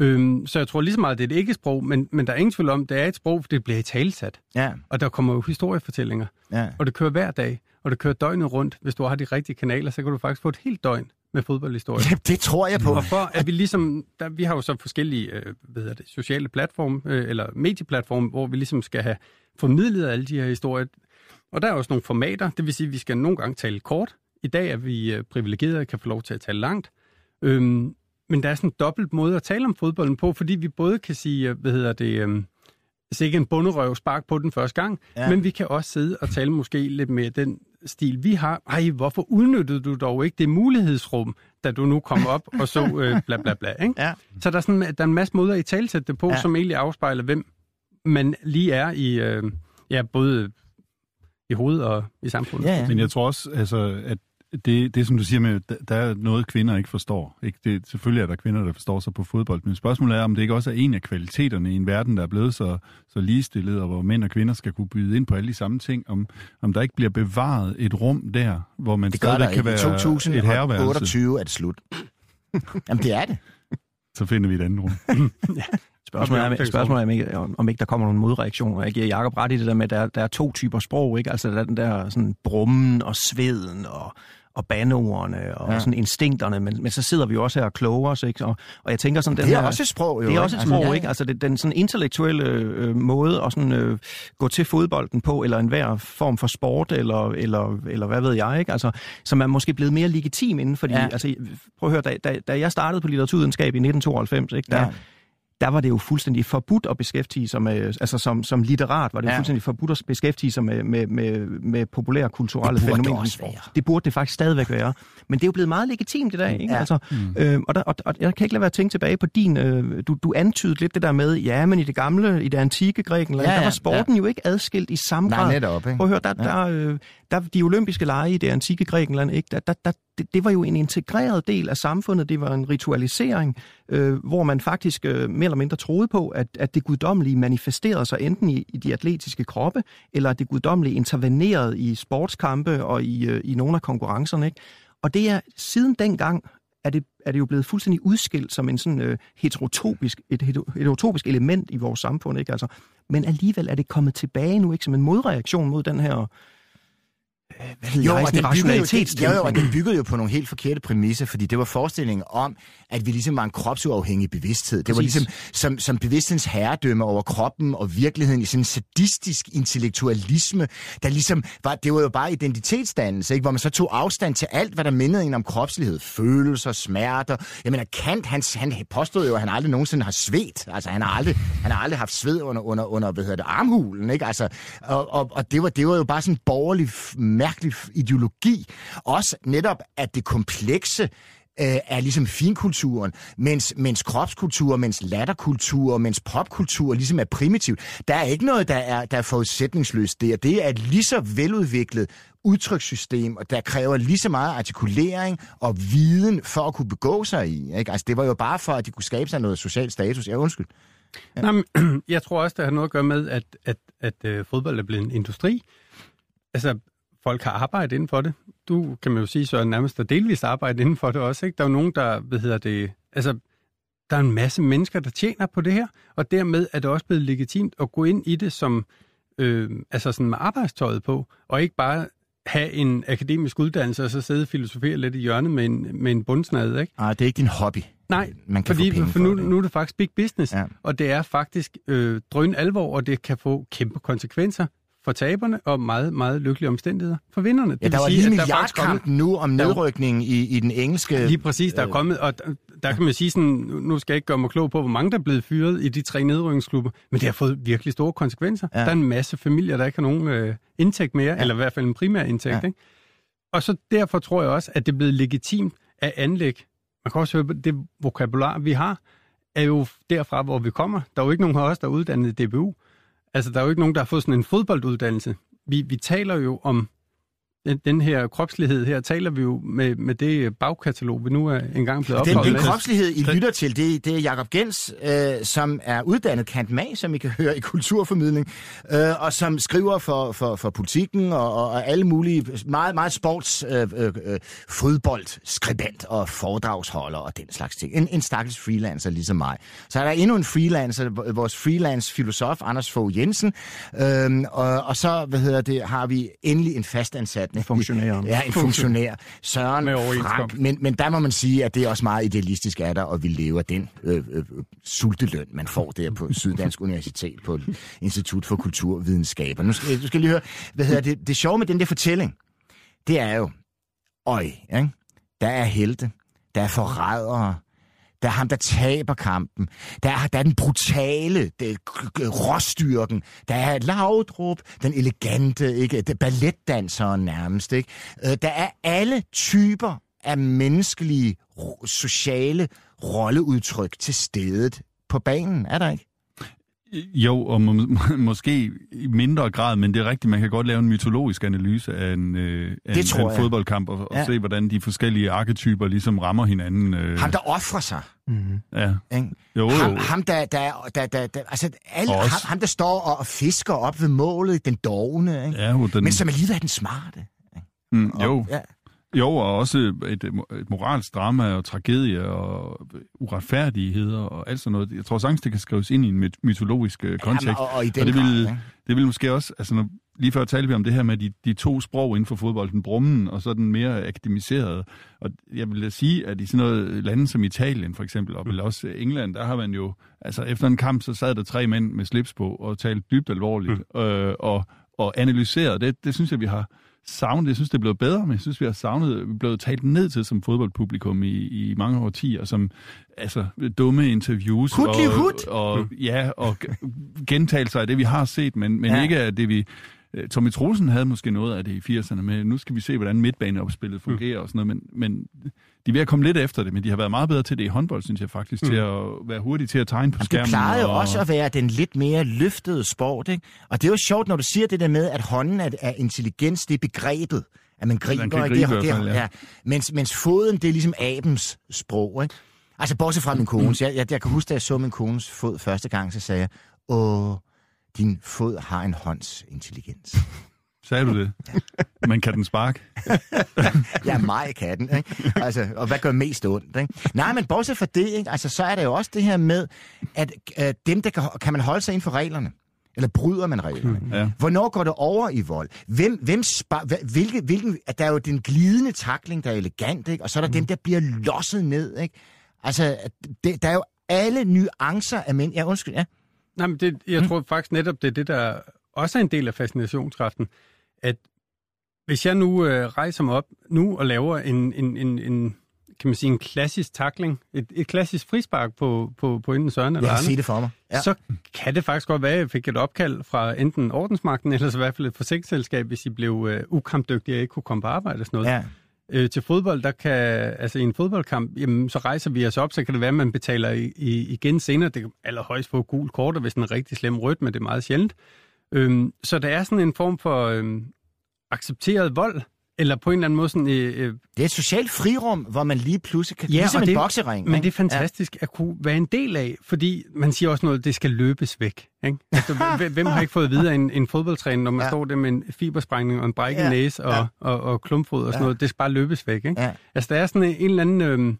[SPEAKER 8] Øhm, så jeg tror lige så meget, det er et ikke-sprog, men, men der er ingen tvivl om, det er et sprog, for det bliver i talsat.
[SPEAKER 4] Ja,
[SPEAKER 8] Og der kommer jo historiefortællinger.
[SPEAKER 4] ja.
[SPEAKER 8] Og det kører hver dag, og det kører døgnet rundt. Hvis du har de rigtige kanaler, så kan du faktisk få et helt døgn med fodboldhistorie.
[SPEAKER 4] ja det tror jeg på.
[SPEAKER 8] Og for at vi ligesom, der, vi har jo så forskellige øh, hvad hedder det, sociale platforme, øh, eller medieplatforme, hvor vi ligesom skal have formidlet alle de her historier. Og der er også nogle formater, det vil sige, at vi skal nogle gange tale kort. I dag er vi øh, privilegerede og kan få lov til at tale langt. Øhm, men der er sådan en dobbelt måde at tale om fodbolden på, fordi vi både kan sige, øh, hvad hedder det, øh, så ikke en bunderøv spark på den første gang,
[SPEAKER 4] Ja.
[SPEAKER 8] men vi kan også sidde og tale måske lidt med den stil, vi har. Ej, hvorfor udnyttede du dog ikke det mulighedsrum, da du nu kom op og så øh, bla bla bla, ikke?
[SPEAKER 4] Ja.
[SPEAKER 8] Så der er, sådan, der er en masse måder at i talsætte det på,
[SPEAKER 4] ja.
[SPEAKER 8] som egentlig afspejler, hvem man lige er i, øh, ja, både i hovedet og i samfundet.
[SPEAKER 4] Ja, ja.
[SPEAKER 9] Men jeg tror også, altså, at det, det, som du siger med, der- er noget, kvinder ikke forstår. Ikke? Det, selvfølgelig er der kvinder, der forstår sig på fodbold, men spørgsmålet er, om det ikke også er en af kvaliteterne i en verden, der er blevet så, så ligestillet, og hvor mænd og kvinder skal kunne byde ind på alle de samme ting, om, om der ikke bliver bevaret et rum der, hvor man
[SPEAKER 4] Det der
[SPEAKER 9] kan være et herreværelse.
[SPEAKER 4] 2028 er det slut. Jamen, det er det.
[SPEAKER 9] Så finder vi et andet rum.
[SPEAKER 10] Spørgsmålet er, spørgsmålet er om, ikke, om, om ikke der kommer nogle modreaktioner. Jeg giver Jacob ret i det der med, at der, der er to typer sprog. Ikke? Altså der er den der sådan, brummen og sveden og, og banordene og
[SPEAKER 4] Ja.
[SPEAKER 10] sådan instinkterne, men, men så sidder vi jo også her og kloger os. Ikke? Og, og jeg tænker sådan, den
[SPEAKER 4] Det er
[SPEAKER 10] her,
[SPEAKER 4] også et sprog, jo.
[SPEAKER 10] det er også et sprog,
[SPEAKER 4] ja,
[SPEAKER 10] ikke? Altså det, den sådan intellektuelle øh, måde at sådan, øh, gå til fodbolden på, eller enhver form for sport, eller, eller, eller hvad ved jeg, ikke? Altså, som er måske blevet mere legitim inden, fordi,
[SPEAKER 4] ja.
[SPEAKER 10] altså, prøv at høre, da, da, da jeg startede på litteraturvidenskab i 1992, ikke? Der,
[SPEAKER 4] Ja.
[SPEAKER 10] Der var det jo fuldstændig forbudt at beskæftige sig med, altså som, som litterat var det
[SPEAKER 4] Ja.
[SPEAKER 10] fuldstændig forbudt at beskæftige sig med, med, med, med populære kulturelle
[SPEAKER 4] Det burde det
[SPEAKER 10] fænomener.
[SPEAKER 4] også være.
[SPEAKER 10] Det burde det faktisk stadigvæk være. Men det er jo blevet meget legitimt i dag, ikke?
[SPEAKER 4] Ja.
[SPEAKER 10] Altså, mm. øh, og, der, og, og jeg kan ikke lade være at tænke tilbage på din, øh, du, du antydede lidt det der med, ja, men i det gamle, i det antikke Grækenland,
[SPEAKER 4] Ja,
[SPEAKER 10] ja, der var sporten ja. jo ikke adskilt i samme
[SPEAKER 4] Nej,
[SPEAKER 10] grad.
[SPEAKER 4] netop, ikke?
[SPEAKER 10] Prøv at høre, der,
[SPEAKER 4] ja.
[SPEAKER 10] der, øh, der, de olympiske lege i det antikke Grækenland, ikke? Der, der, der, det, det var jo en integreret del af samfundet, det var en ritualisering, øh, hvor man faktisk øh, mere eller mindre troede på, at, at det guddommelige manifesterede sig enten i, i de atletiske kroppe, eller at det guddommelige intervenerede i sportskampe og i, øh, i nogle af konkurrencerne. Ikke? Og det er siden dengang, er det, er det jo blevet fuldstændig udskilt som en sådan øh, heterotopisk, et heterotopisk element i vores samfund. Ikke? Altså, men alligevel er det kommet tilbage nu ikke som en modreaktion mod den her hvad ved jeg,
[SPEAKER 4] og den byggede, jo, jo, jo, og den byggede jo på nogle helt forkerte præmisser, fordi det var forestillingen om, at vi ligesom var en kropsuafhængig bevidsthed. Det var
[SPEAKER 10] Præcis.
[SPEAKER 4] ligesom som, som bevidsthedens herredømme over kroppen og virkeligheden i sådan en sadistisk intellektualisme, der ligesom var, det var jo bare identitetsdannelse, ikke? hvor man så tog afstand til alt, hvad der mindede en om kropslighed, følelser, smerter. Jeg mener, Kant, han, han påstod jo, at han aldrig nogensinde har svedt. Altså, han har aldrig, han har aldrig haft sved under, under, under hvad hedder det, armhulen, ikke? Altså, og, og, og det, var, det var jo bare sådan en borgerlig, mærkelig ideologi. Også netop, at det komplekse øh, er ligesom finkulturen, mens, mens kropskultur, mens latterkultur, mens popkultur ligesom er primitivt. Der er ikke noget, der er, der er forudsætningsløst der. Det er et lige så veludviklet udtrykssystem, og der kræver lige så meget artikulering og viden for at kunne begå sig i. Ikke? Altså, det var jo bare for, at de kunne skabe sig noget social status. Ja, undskyld.
[SPEAKER 8] Ja. Nej, men, jeg tror også, det har noget at gøre med, at, at, at øh, fodbold er blevet en industri. Altså, folk har arbejdet inden for det. Du kan man jo sige, så nærmest der delvist arbejde inden for det også. Ikke? Der er jo nogen, der, hvad hedder det, altså, der er en masse mennesker, der tjener på det her, og dermed er det også blevet legitimt at gå ind i det som, øh, altså sådan med arbejdstøjet på, og ikke bare have en akademisk uddannelse, og så sidde og filosofere lidt i hjørnet med en, med en bundsnade, ikke?
[SPEAKER 4] Ah, det er ikke din hobby.
[SPEAKER 8] Nej,
[SPEAKER 4] Man kan
[SPEAKER 8] fordi
[SPEAKER 4] få penge
[SPEAKER 8] for nu,
[SPEAKER 4] for det.
[SPEAKER 8] nu er det faktisk big business,
[SPEAKER 4] ja.
[SPEAKER 8] og det er faktisk øh, drøn alvor, og det kan få kæmpe konsekvenser for taberne og meget, meget lykkelige omstændigheder for vinderne.
[SPEAKER 4] Ja,
[SPEAKER 8] vil
[SPEAKER 4] der var lige milliardkampen nu om nedrykningen i, i den engelske...
[SPEAKER 8] Lige præcis, der er kommet, og der, der kan man sige sådan, nu skal jeg ikke gøre mig klog på, hvor mange der er blevet fyret i de tre nedrykningsklubber, men det har fået virkelig store konsekvenser.
[SPEAKER 4] Ja.
[SPEAKER 8] Ja. Der er en masse familier, der ikke har nogen øh, indtægt mere, ja. eller i hvert fald en primær indtægt.
[SPEAKER 4] Ja.
[SPEAKER 8] Ja. Ikke? Og så derfor tror jeg også, at det er blevet legitimt at anlægge, man kan også høre, det vokabular, vi har, er jo derfra, hvor vi kommer. Der er jo ikke nogen af os, der er uddannet i DBU. Altså, der er jo ikke nogen, der har fået sådan en fodbolduddannelse. Vi, vi taler jo om den, den her kropslighed her, taler vi jo med, med det bagkatalog, vi nu er engang blevet
[SPEAKER 4] Den,
[SPEAKER 8] opholdt
[SPEAKER 4] den
[SPEAKER 8] af.
[SPEAKER 4] kropslighed, I lytter til, det, det er Jakob Gens, øh, som er uddannet kant mag, som I kan høre i kulturformidling, øh, og som skriver for, for, for politikken og, og, og alle mulige, meget, meget sports, øh, øh, øh, fodboldskribent og foredragsholder og den slags ting. En, en stakkels freelancer ligesom mig. Så er der endnu en freelancer, vores freelance-filosof, Anders Fogh Jensen, øh, og, og så, hvad hedder det, har vi endelig en fastansat.
[SPEAKER 10] Funktionær.
[SPEAKER 4] Ja, en funktionær. Søren. Frank, men, men der må man sige, at det er også meget idealistisk af dig, og vi lever den øh, øh, øh, sulteløn, man får der på Syddansk Universitet på Institut for Kulturvidenskaber. Nu skal, du skal lige høre, hvad hedder det, det sjove med den der fortælling, det er jo, øj, ikke? der er helte, der er forrædere, der er ham, der taber kampen. Der er, der er den brutale, det, råstyrken. Der er Laudrup, den elegante, ikke? Det, balletdanseren nærmest. Ikke? Øh, der er alle typer af menneskelige, sociale rolleudtryk til stedet på banen. Er der ikke?
[SPEAKER 9] Jo, og må, måske i mindre grad, men det er rigtigt, man kan godt lave en mytologisk analyse af en, øh, af
[SPEAKER 4] Det
[SPEAKER 9] en,
[SPEAKER 4] tror
[SPEAKER 9] af en
[SPEAKER 4] jeg.
[SPEAKER 9] fodboldkamp, og, og
[SPEAKER 4] Ja.
[SPEAKER 9] se, hvordan de forskellige arketyper ligesom rammer hinanden. Øh,
[SPEAKER 4] Ham, der offrer sig.
[SPEAKER 9] ja.
[SPEAKER 4] Ikke?
[SPEAKER 9] Jo,
[SPEAKER 4] Ham,
[SPEAKER 9] jo.
[SPEAKER 4] ham, der, der, der, der, der, altså alle, ham, ham, der står og, og fisker op ved målet, den dogne, ikke?
[SPEAKER 9] Ja, jo, den,
[SPEAKER 4] men som alligevel er den smarte.
[SPEAKER 9] mm,
[SPEAKER 4] Og-
[SPEAKER 9] jo,
[SPEAKER 4] Ja.
[SPEAKER 9] Jo, og også et, et moralsk drama og tragedie og uretfærdigheder og alt sådan noget. Jeg tror sagtens, det kan skrives ind i en myt- mytologisk øh, kontekst.
[SPEAKER 4] Jamen, og, og i den
[SPEAKER 9] og det
[SPEAKER 4] grad,
[SPEAKER 9] vil,
[SPEAKER 4] ikke?
[SPEAKER 9] det vil måske også, altså når, lige før talte vi om det her med de, de to sprog inden for fodbold, den brummen og så den mere akademiserede. Og jeg vil da sige, at i sådan noget lande som Italien for eksempel, og vel også England, der har man jo, altså efter en kamp, så sad der tre mænd med slips på og talte dybt alvorligt mm. øh, og, og analyserede. Det, det synes jeg, vi har savnet. Jeg synes, det er blevet bedre, men jeg synes, vi har savnet, vi blevet talt ned til som fodboldpublikum i, i mange årtier, som altså dumme interviews
[SPEAKER 4] Hutli
[SPEAKER 9] og,
[SPEAKER 4] hut!
[SPEAKER 9] og, ja, og gentagelser af det, vi har set, men, men
[SPEAKER 4] ja.
[SPEAKER 9] ikke af det, vi... øh, Tommy Troelsen havde måske noget af det i 80'erne med, nu skal vi se, hvordan midtbaneopspillet fungerer og sådan noget, men, men de er ved at komme lidt efter det, men de har været meget bedre til det i håndbold, synes jeg faktisk, mm. til at være hurtige til at tegne på
[SPEAKER 4] Jamen,
[SPEAKER 9] skærmen.
[SPEAKER 4] det plejede jo
[SPEAKER 9] og,
[SPEAKER 4] også at være den lidt mere løftede sport, ikke? Og det er jo sjovt, når du siger det der med, at hånden er, er intelligens, det er begrebet, at man griber,
[SPEAKER 9] Man kan
[SPEAKER 4] ikke?
[SPEAKER 9] gribe
[SPEAKER 4] det,
[SPEAKER 9] fald,
[SPEAKER 4] det,
[SPEAKER 9] ja.
[SPEAKER 4] ja. Mens, mens foden, det er ligesom abens sprog, ikke? Altså, bortset fra min kones. Jeg, jeg, jeg kan huske, da jeg så min kones fod første gang, så sagde jeg, åh, din fod har en hånds intelligens.
[SPEAKER 9] Sagde du det? Men kan den sparke?
[SPEAKER 4] Ja, mig kan den, ikke? Altså, og hvad gør mest ondt, ikke? Nej, men bortset fra det, ikke? Altså, så er der jo også det her med, at øh, dem, der kan, kan man holde sig inden for reglerne. Eller bryder man reglerne?
[SPEAKER 9] Mm, ja.
[SPEAKER 4] Hvornår går det over i vold? Hvem, hvem spar, hvilke, hvilken, at der er jo den glidende takling, der er elegant, ikke? og så er der mm. dem, der bliver losset ned. Ikke? Altså, det, der er jo alle nuancer af mænd. Ja, undskyld, ja.
[SPEAKER 8] Nej, men det, jeg tror faktisk netop, det er det, der også er en del af fascinationskraften, at hvis jeg nu øh, rejser mig op nu og laver en, en, en, en kan man sige, en klassisk takling, et, et klassisk frispark på, på, på enten Søren eller Arne,
[SPEAKER 4] se det for mig. Ja.
[SPEAKER 8] så kan det faktisk godt være, at jeg fik et opkald fra enten ordensmagten, eller så i hvert fald et forsikringsselskab, hvis I blev øh, ukampdygtige og ikke kunne komme på arbejde og sådan noget.
[SPEAKER 4] Ja.
[SPEAKER 8] Øh, til fodbold, der kan, altså i en fodboldkamp, jamen, så rejser vi os op, så kan det være, at man betaler i, i, igen senere. Det kan allerhøjst få gul kort, og hvis den er rigtig slem rødt, men det er meget sjældent. Øhm, så der er sådan en form for øhm, accepteret vold, eller på en eller anden måde sådan... Øh, øh,
[SPEAKER 4] Det er et socialt frirum, hvor man lige pludselig kan...
[SPEAKER 8] Ja,
[SPEAKER 4] ligesom
[SPEAKER 8] og
[SPEAKER 4] en
[SPEAKER 8] det-
[SPEAKER 4] boksering.
[SPEAKER 8] Men
[SPEAKER 4] ikke?
[SPEAKER 8] det er fantastisk at kunne være en del af, fordi man siger også noget, det skal løbes væk. Ikke? Altså, hvem- har ikke fået at vide af en, en fodboldtræner, når man
[SPEAKER 4] Ja.
[SPEAKER 8] ja. står der med en fibersprængning og en brækket
[SPEAKER 4] Ja.
[SPEAKER 8] ja. næse og,
[SPEAKER 4] Ja.
[SPEAKER 8] ja. og, og klumpfod og sådan
[SPEAKER 4] Ja.
[SPEAKER 8] noget, det skal bare løbes væk. Ikke?
[SPEAKER 4] Ja.
[SPEAKER 8] Altså, der er sådan en, en eller anden... Øh,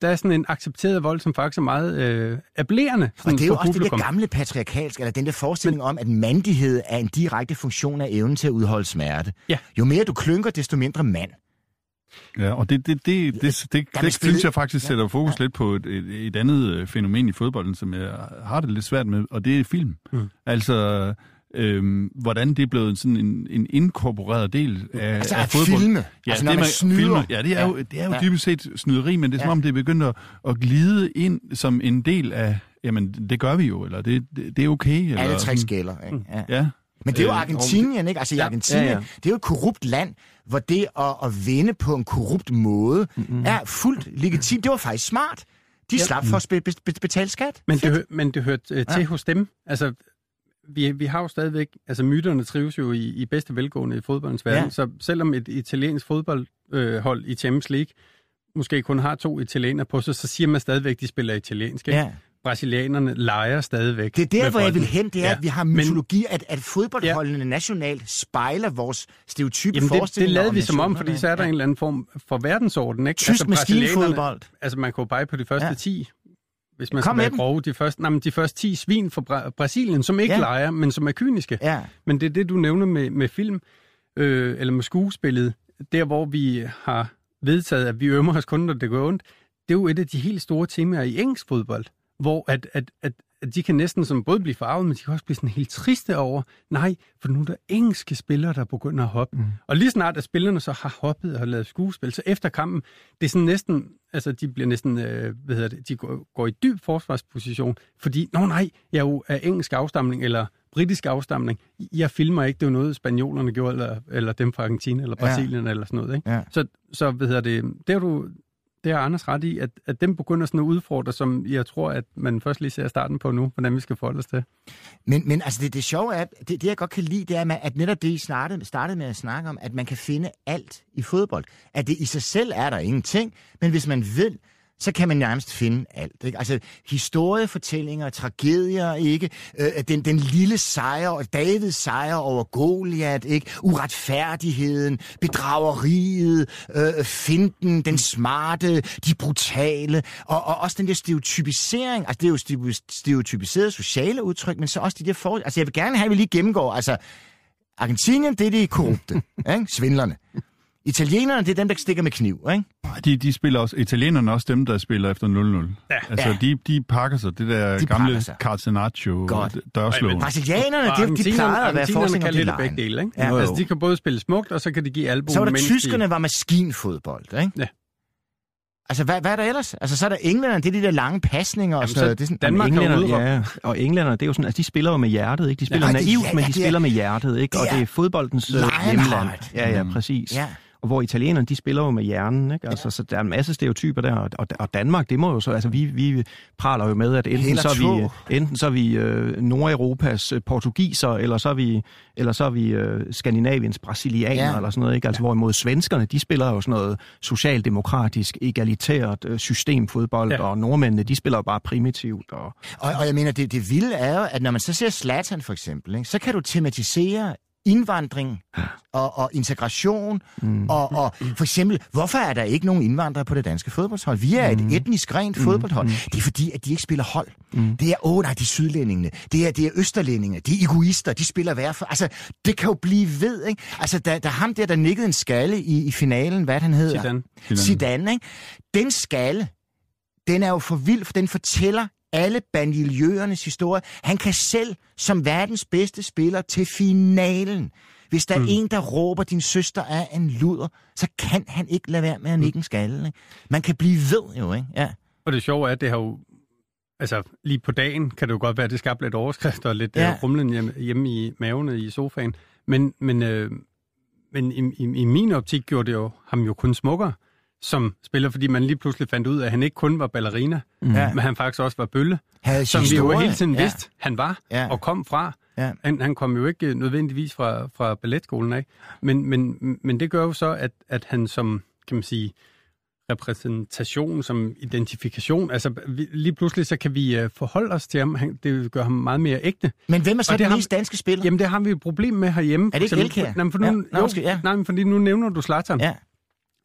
[SPEAKER 8] der er sådan en accepteret vold, som faktisk er meget øh, appellerende
[SPEAKER 4] Og det er jo også det
[SPEAKER 8] publikum.
[SPEAKER 4] der gamle patriarkalske, eller den der forestilling om, at mandighed er en direkte funktion af evnen til at udholde smerte.
[SPEAKER 8] Ja.
[SPEAKER 4] Jo mere du klynker, desto mindre mand.
[SPEAKER 9] Ja, og det, det, det, det, det, det, det synes jeg faktisk sætter fokus lidt på et, et, et andet øh, fænomen i fodbolden, som jeg har det lidt svært med, og det er film.
[SPEAKER 8] Mm.
[SPEAKER 9] Altså, øhm, hvordan det er blevet sådan en, en inkorporeret del af,
[SPEAKER 4] Altså
[SPEAKER 9] af fodbold.
[SPEAKER 4] filme.
[SPEAKER 9] Ja,
[SPEAKER 4] altså
[SPEAKER 9] det
[SPEAKER 4] man
[SPEAKER 9] med
[SPEAKER 4] snyder.
[SPEAKER 9] filmer, ja, det er jo,
[SPEAKER 4] Ja.
[SPEAKER 9] det er jo
[SPEAKER 4] Ja.
[SPEAKER 9] dybest set snyderi, men det er som
[SPEAKER 4] Ja.
[SPEAKER 9] om, det er begyndt at, at glide ind som en del af, jamen, det gør vi jo, eller det, det, det er okay. Eller,
[SPEAKER 4] Alle tricks gælder. Ikke? Ja.
[SPEAKER 9] Ja.
[SPEAKER 4] Men det er jo
[SPEAKER 9] Øh,
[SPEAKER 4] Argentinien, ikke? Altså i
[SPEAKER 10] Ja,
[SPEAKER 4] Argentinien,
[SPEAKER 10] ja, ja.
[SPEAKER 4] det er jo et korrupt land, hvor det at, at vinde på en korrupt måde mm-hmm. er fuldt legitimt. Det var faktisk smart. De slap for at betale skat.
[SPEAKER 8] Men
[SPEAKER 4] Fedt.
[SPEAKER 8] det, hø- men det hørte øh, til
[SPEAKER 4] Ja.
[SPEAKER 8] hos dem. Altså, vi, vi har jo stadigvæk... Altså, myterne trives jo i, i bedste velgående i fodboldens verden.
[SPEAKER 4] Ja.
[SPEAKER 8] Så selvom et italiensk fodboldhold øh, i Champions League måske kun har to italienere på sig, så siger man stadigvæk, at de spiller italiensk. Ikke?
[SPEAKER 4] Ja.
[SPEAKER 8] Brasilianerne leger stadigvæk.
[SPEAKER 4] Det er der, hvor jeg vil hen, det er,
[SPEAKER 8] Ja.
[SPEAKER 4] at vi har
[SPEAKER 8] Men-
[SPEAKER 4] mytologi, at, at fodboldholdene ja. nationalt spejler vores stereotype
[SPEAKER 8] Jamen det, det
[SPEAKER 4] forestillinger
[SPEAKER 8] lavede vi som om, fordi så er der
[SPEAKER 4] Ja.
[SPEAKER 8] en eller anden form for verdensorden. Ikke?
[SPEAKER 4] Tysk
[SPEAKER 8] brasilianerne-
[SPEAKER 4] maskinfodbold.
[SPEAKER 8] Altså man kunne bare på de første
[SPEAKER 4] ja.
[SPEAKER 8] 10, hvis man
[SPEAKER 4] Kom
[SPEAKER 8] skal være grove, de første, nej, men de første 10 svin fra Bra- Brasilien, som ikke
[SPEAKER 4] Ja.
[SPEAKER 8] leger, men som er kyniske.
[SPEAKER 4] Ja.
[SPEAKER 8] Men det er det, du nævner med, med film, øh, eller med skuespillet, der hvor vi har vedtaget, at vi ømmer os kun, når det går ondt, det er jo et af de helt store temaer i engelsk fodbold, hvor at, at, at de kan næsten som både blive farvet, men de kan også blive sådan helt triste over, nej, for nu er der engelske spillere, der begynder at hoppe. Mm. Og lige snart, at spillerne så har hoppet og har lavet skuespil, så efter kampen, det er sådan næsten, altså de bliver næsten, øh, hvad hedder det, de går, går i dyb forsvarsposition, fordi, nå nej, jeg er jo af engelsk afstamning, eller britisk afstamning. Jeg filmer ikke, det er jo noget, spanjolerne gjorde, eller, eller dem fra Argentina, eller. Brasilien, ja. eller sådan noget. Ikke?
[SPEAKER 4] Ja.
[SPEAKER 8] Så, så hvad hedder det, det har du, det har Anders ret i, at, at dem begynder sådan at udfordre, som jeg tror, at man først lige ser starten på nu, hvordan vi skal forholde os til.
[SPEAKER 4] Men, men altså det, det sjove er, det, det jeg godt kan lide, det er, med, at netop det, I startede, startede med at snakke om, at man kan finde alt i fodbold. At det i sig selv er der ingenting, men hvis man vil, så kan man nærmest finde alt. Ikke? Altså historiefortællinger, tragedier, ikke? Øh, den, den lille sejr, Davids sejr over Goliat, ikke? uretfærdigheden, bedrageriet, øh, finten, den smarte, de brutale, og, og også den der stereotypisering, altså det er jo stereo- stereotypiseret sociale udtryk, men så også de der for... Altså jeg vil gerne have, at vi lige gennemgår, altså Argentinien, det er de korrupte, ikke? svindlerne. Italienerne, det er dem, der stikker med kniv, ikke?
[SPEAKER 9] De, de spiller også, italienerne er også dem, der spiller efter 0-0.
[SPEAKER 8] Ja.
[SPEAKER 9] Altså,
[SPEAKER 4] Ja.
[SPEAKER 9] de, de pakker sig, det der
[SPEAKER 4] De
[SPEAKER 9] gamle
[SPEAKER 4] Godt.
[SPEAKER 9] dørslåen.
[SPEAKER 4] Brasilianerne,
[SPEAKER 8] Og
[SPEAKER 4] de, de plejer at være forskning om
[SPEAKER 8] kan
[SPEAKER 4] det
[SPEAKER 8] lidt begge dele, ikke?
[SPEAKER 4] Ja.
[SPEAKER 8] Altså, de kan både spille smukt, og så kan de give albu.
[SPEAKER 4] Så var der tyskerne,
[SPEAKER 8] de...
[SPEAKER 4] var maskinfodbold, ikke?
[SPEAKER 8] Ja.
[SPEAKER 4] Altså, hvad, hvad er der ellers? Altså, så er der englænderne, det er de der lange pasninger og
[SPEAKER 8] Jamen,
[SPEAKER 4] sådan
[SPEAKER 8] så
[SPEAKER 4] noget. Det er sådan,
[SPEAKER 8] Danmark
[SPEAKER 10] englænder, ja, og englænder, det er jo sådan, altså de spiller jo med hjertet, ikke? De spiller
[SPEAKER 4] Ja, de-
[SPEAKER 10] naivt,
[SPEAKER 4] ja,
[SPEAKER 10] men de
[SPEAKER 4] det er-
[SPEAKER 10] spiller med hjertet, ikke? Og
[SPEAKER 4] det er
[SPEAKER 10] det er fodboldens øh, hjemland. Ja, ja,
[SPEAKER 9] Mm.
[SPEAKER 10] præcis.
[SPEAKER 4] Ja.
[SPEAKER 10] Og hvor italienerne, de spiller jo med hjernen, ikke? Altså, så der er en masse stereotyper der, og, og, og Danmark, det må jo så, altså vi, vi praler jo med, at enten
[SPEAKER 4] Heller
[SPEAKER 10] så er vi, enten så er vi øh, Nordeuropas øh, portugiser, eller så er vi, eller så er vi øh, Skandinaviens brasilianer,
[SPEAKER 4] Ja.
[SPEAKER 10] ja. eller sådan noget, ikke? Altså hvorimod svenskerne, de spiller jo sådan noget socialdemokratisk, egalitært øh, systemfodbold,
[SPEAKER 8] Ja.
[SPEAKER 10] ja. og nordmændene, de spiller jo bare primitivt, og
[SPEAKER 4] Og, og jeg mener, det, det vilde er jo, at når man så ser Zlatan for eksempel, ikke, så kan du tematisere indvandring og, og integration. Mm. Og, og for eksempel, hvorfor er der ikke nogen indvandrere på det danske fodboldhold? Vi er et
[SPEAKER 10] Mm.
[SPEAKER 4] etnisk rent fodboldhold. Det er fordi, at de ikke spiller hold.
[SPEAKER 10] Mm.
[SPEAKER 4] Det er, åh nej, de er sydlændingene. Det er, det er østerlændingene. De er egoister. De spiller hver for... Altså, det kan jo blive ved, ikke? Altså, der, der ham der, der nikkede en skalle i, i finalen, hvad han hedder?
[SPEAKER 8] Zidane.
[SPEAKER 4] Zidane, ikke? Den skalle, den er jo for vild, for den fortæller alle bandiljøernes historie. Han kan selv, som verdens bedste spiller, til finalen. Hvis der mm. er en, der råber, din søster er en luder, så kan han ikke lade være med at nikke en skalle. Ikke? Man kan blive ved jo, ikke? Ja.
[SPEAKER 8] Og det sjove er, at det har jo... Altså, lige på dagen kan det jo godt være, at det skabte lidt overskrifter og lidt
[SPEAKER 4] Ja.
[SPEAKER 8] ja. rumlen hjemme, hjemme i maven i sofaen. Men, men, øh, men i, i, i min optik gjorde det jo ham jo kun smukkere som spiller, fordi man lige pludselig fandt ud af, at han ikke kun var ballerina,
[SPEAKER 4] Ja.
[SPEAKER 8] men han faktisk også var bølle,
[SPEAKER 4] Havde
[SPEAKER 8] som vi jo
[SPEAKER 4] historie.
[SPEAKER 8] hele tiden
[SPEAKER 4] Ja.
[SPEAKER 8] vidste, han var
[SPEAKER 4] Ja.
[SPEAKER 8] og kom fra.
[SPEAKER 4] Ja.
[SPEAKER 8] Han, han kom jo ikke nødvendigvis fra, fra balletskolen af, men, men, men det gør jo så, at, at han som, kan man sige, repræsentation, som identifikation, altså vi, lige pludselig så kan vi uh, forholde os til ham, han, det gør ham meget mere ægte.
[SPEAKER 4] Men hvem er så den mest danske spiller?
[SPEAKER 8] Jamen det har vi et problem med herhjemme.
[SPEAKER 4] Er det ikke Elkjær?
[SPEAKER 8] Nej, for nu,
[SPEAKER 4] Ja.
[SPEAKER 8] ja.
[SPEAKER 4] Nå,
[SPEAKER 8] jo,
[SPEAKER 4] undskyld, ja.
[SPEAKER 8] nej, fordi nu nævner du Zlatan.
[SPEAKER 4] Ja.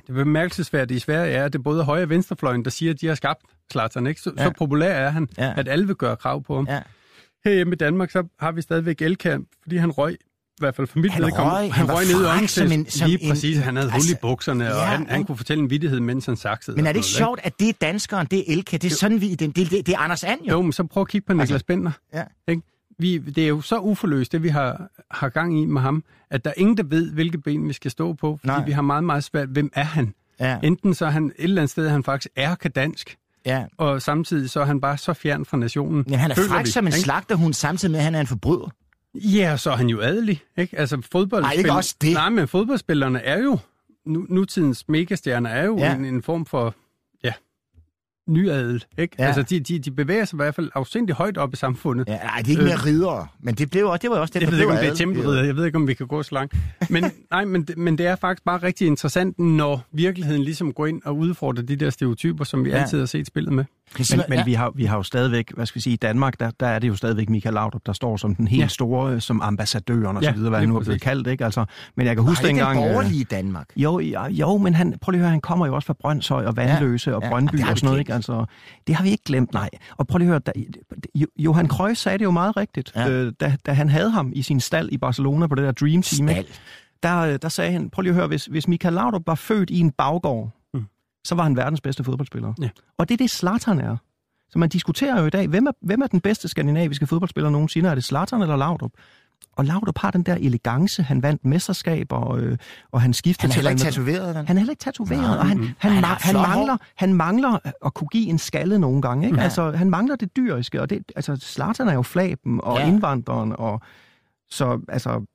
[SPEAKER 8] Det bemærkelsesværdige i Sverige er, at det er både højre og venstrefløjen, der siger, at de har skabt Zlatan. Ikke? Så,
[SPEAKER 4] Ja.
[SPEAKER 8] så populær er han,
[SPEAKER 4] Ja.
[SPEAKER 8] at alle vil gøre krav på ham.
[SPEAKER 4] Ja.
[SPEAKER 8] Herhjemme i Danmark, så har vi stadigvæk Elkjær, fordi han røg, i hvert fald for mit
[SPEAKER 4] Han
[SPEAKER 8] vedkommende.
[SPEAKER 4] røg, han
[SPEAKER 8] han
[SPEAKER 4] var
[SPEAKER 8] røg ned i omklædningen.
[SPEAKER 4] som en- som
[SPEAKER 8] Lige
[SPEAKER 4] en-
[SPEAKER 8] præcis, han havde
[SPEAKER 4] altså,
[SPEAKER 8] hul i bukserne, og
[SPEAKER 4] ja,
[SPEAKER 8] han, han
[SPEAKER 4] ikke?
[SPEAKER 8] kunne fortælle en vittighed, mens han saksede.
[SPEAKER 4] Men er
[SPEAKER 8] og
[SPEAKER 4] det ikke
[SPEAKER 8] noget,
[SPEAKER 4] sjovt, at det er danskeren, det er Elke, det er sådan, vi... Det, det, det, det er Anders And jo.
[SPEAKER 8] Jo, men så prøv at kigge på Niklas
[SPEAKER 4] Altså,
[SPEAKER 8] Bender.
[SPEAKER 4] ja.
[SPEAKER 8] Ikke? Vi, det er jo så uforløst, det vi har, har gang i med ham, at der er ingen, der ved, hvilke ben vi skal stå på, fordi
[SPEAKER 4] Nej.
[SPEAKER 8] Vi har meget, meget svært, hvem er han?
[SPEAKER 4] Ja,
[SPEAKER 8] Enten så er han et eller andet sted, han faktisk er dansk,
[SPEAKER 4] ja.
[SPEAKER 8] og samtidig så er han bare så fjern fra nationen.
[SPEAKER 4] Men han er fræk
[SPEAKER 8] vi,
[SPEAKER 4] som en slagterhund, samtidig med, at han er en forbryder.
[SPEAKER 8] Ja, så er han jo adelig. Ikke? Altså, fodbold...
[SPEAKER 4] Nej, ikke også det.
[SPEAKER 8] Nej, men fodboldspillerne er jo... Nu, nutidens megastjerner er jo
[SPEAKER 4] Ja.
[SPEAKER 8] ja. en, en form for... Nyadel, ikke?
[SPEAKER 4] Ja.
[SPEAKER 8] Altså, de, de, de bevæger sig i hvert fald afsindig højt op i samfundet.
[SPEAKER 4] Ja, nej, det er ikke mere
[SPEAKER 8] Øh.
[SPEAKER 4] ridere, men det, blev, det var jo også det,
[SPEAKER 8] Jeg
[SPEAKER 4] der
[SPEAKER 8] ved ikke, om det er
[SPEAKER 4] adel.
[SPEAKER 8] tempelridder. Jeg ved ikke, om vi kan gå så langt. Men, nej, men, men det er faktisk bare rigtig interessant, når virkeligheden ligesom går ind og udfordrer de der stereotyper, som vi
[SPEAKER 4] ja.
[SPEAKER 8] altid har set spillet med.
[SPEAKER 10] Men, men vi, har, vi har jo stadigvæk, hvad skal vi sige, i Danmark, der, der er det jo stadigvæk Michael Laudrup, der står som den helt ja.
[SPEAKER 8] Ja.
[SPEAKER 10] store, øh, som ambassadøren og så
[SPEAKER 8] Ja,
[SPEAKER 10] videre, hvad han nu er blevet
[SPEAKER 8] præcis.
[SPEAKER 10] kaldt, ikke? Altså, men jeg kan huske
[SPEAKER 4] Husk ikke
[SPEAKER 10] dengang...
[SPEAKER 4] den
[SPEAKER 10] øh,
[SPEAKER 4] borgerlige Danmark.
[SPEAKER 10] Jo, ja, jo, men han, prøv lige at høre, han kommer jo også fra Brøndshøj og Vandløse
[SPEAKER 4] Ja,
[SPEAKER 10] og
[SPEAKER 4] ja,
[SPEAKER 10] Brøndby
[SPEAKER 4] det har
[SPEAKER 10] og
[SPEAKER 4] vi
[SPEAKER 10] sådan noget, ikke? Altså, det har vi ikke glemt, nej. Og prøv lige at høre, da, Jo- Johan Cruyff sagde det jo meget rigtigt,
[SPEAKER 4] Ja.
[SPEAKER 10] ja. øh, da, da han havde ham i sin stald i Barcelona på det der Dream Team,
[SPEAKER 4] Stald.
[SPEAKER 10] Der, øh, der sagde han, prøv lige at høre, hvis, hvis Michael Laudrup var født i en baggård. Så var han verdens bedste fodboldspiller.
[SPEAKER 8] Ja.
[SPEAKER 10] Og det er det, Zlatan er. Så man diskuterer jo i dag, hvem er, hvem er den bedste skandinaviske fodboldspiller nogensinde? Er det Zlatan eller Laudrup? Og Laudrup har den der elegance, han vandt mesterskaber, og, øh, og han skiftede
[SPEAKER 4] Han er heller ikke tatoveret, den.
[SPEAKER 10] Han er heller ikke tatoveret,
[SPEAKER 4] Nej,
[SPEAKER 10] og han,
[SPEAKER 8] mm.
[SPEAKER 10] han,
[SPEAKER 4] Han
[SPEAKER 10] han, mangler, han mangler at kunne give en skalle nogle gange. Ikke?
[SPEAKER 4] Ja.
[SPEAKER 10] Altså, han mangler det dyriske, og det, altså, Zlatan er jo flaben og
[SPEAKER 4] ja.
[SPEAKER 10] indvandreren, og så altså,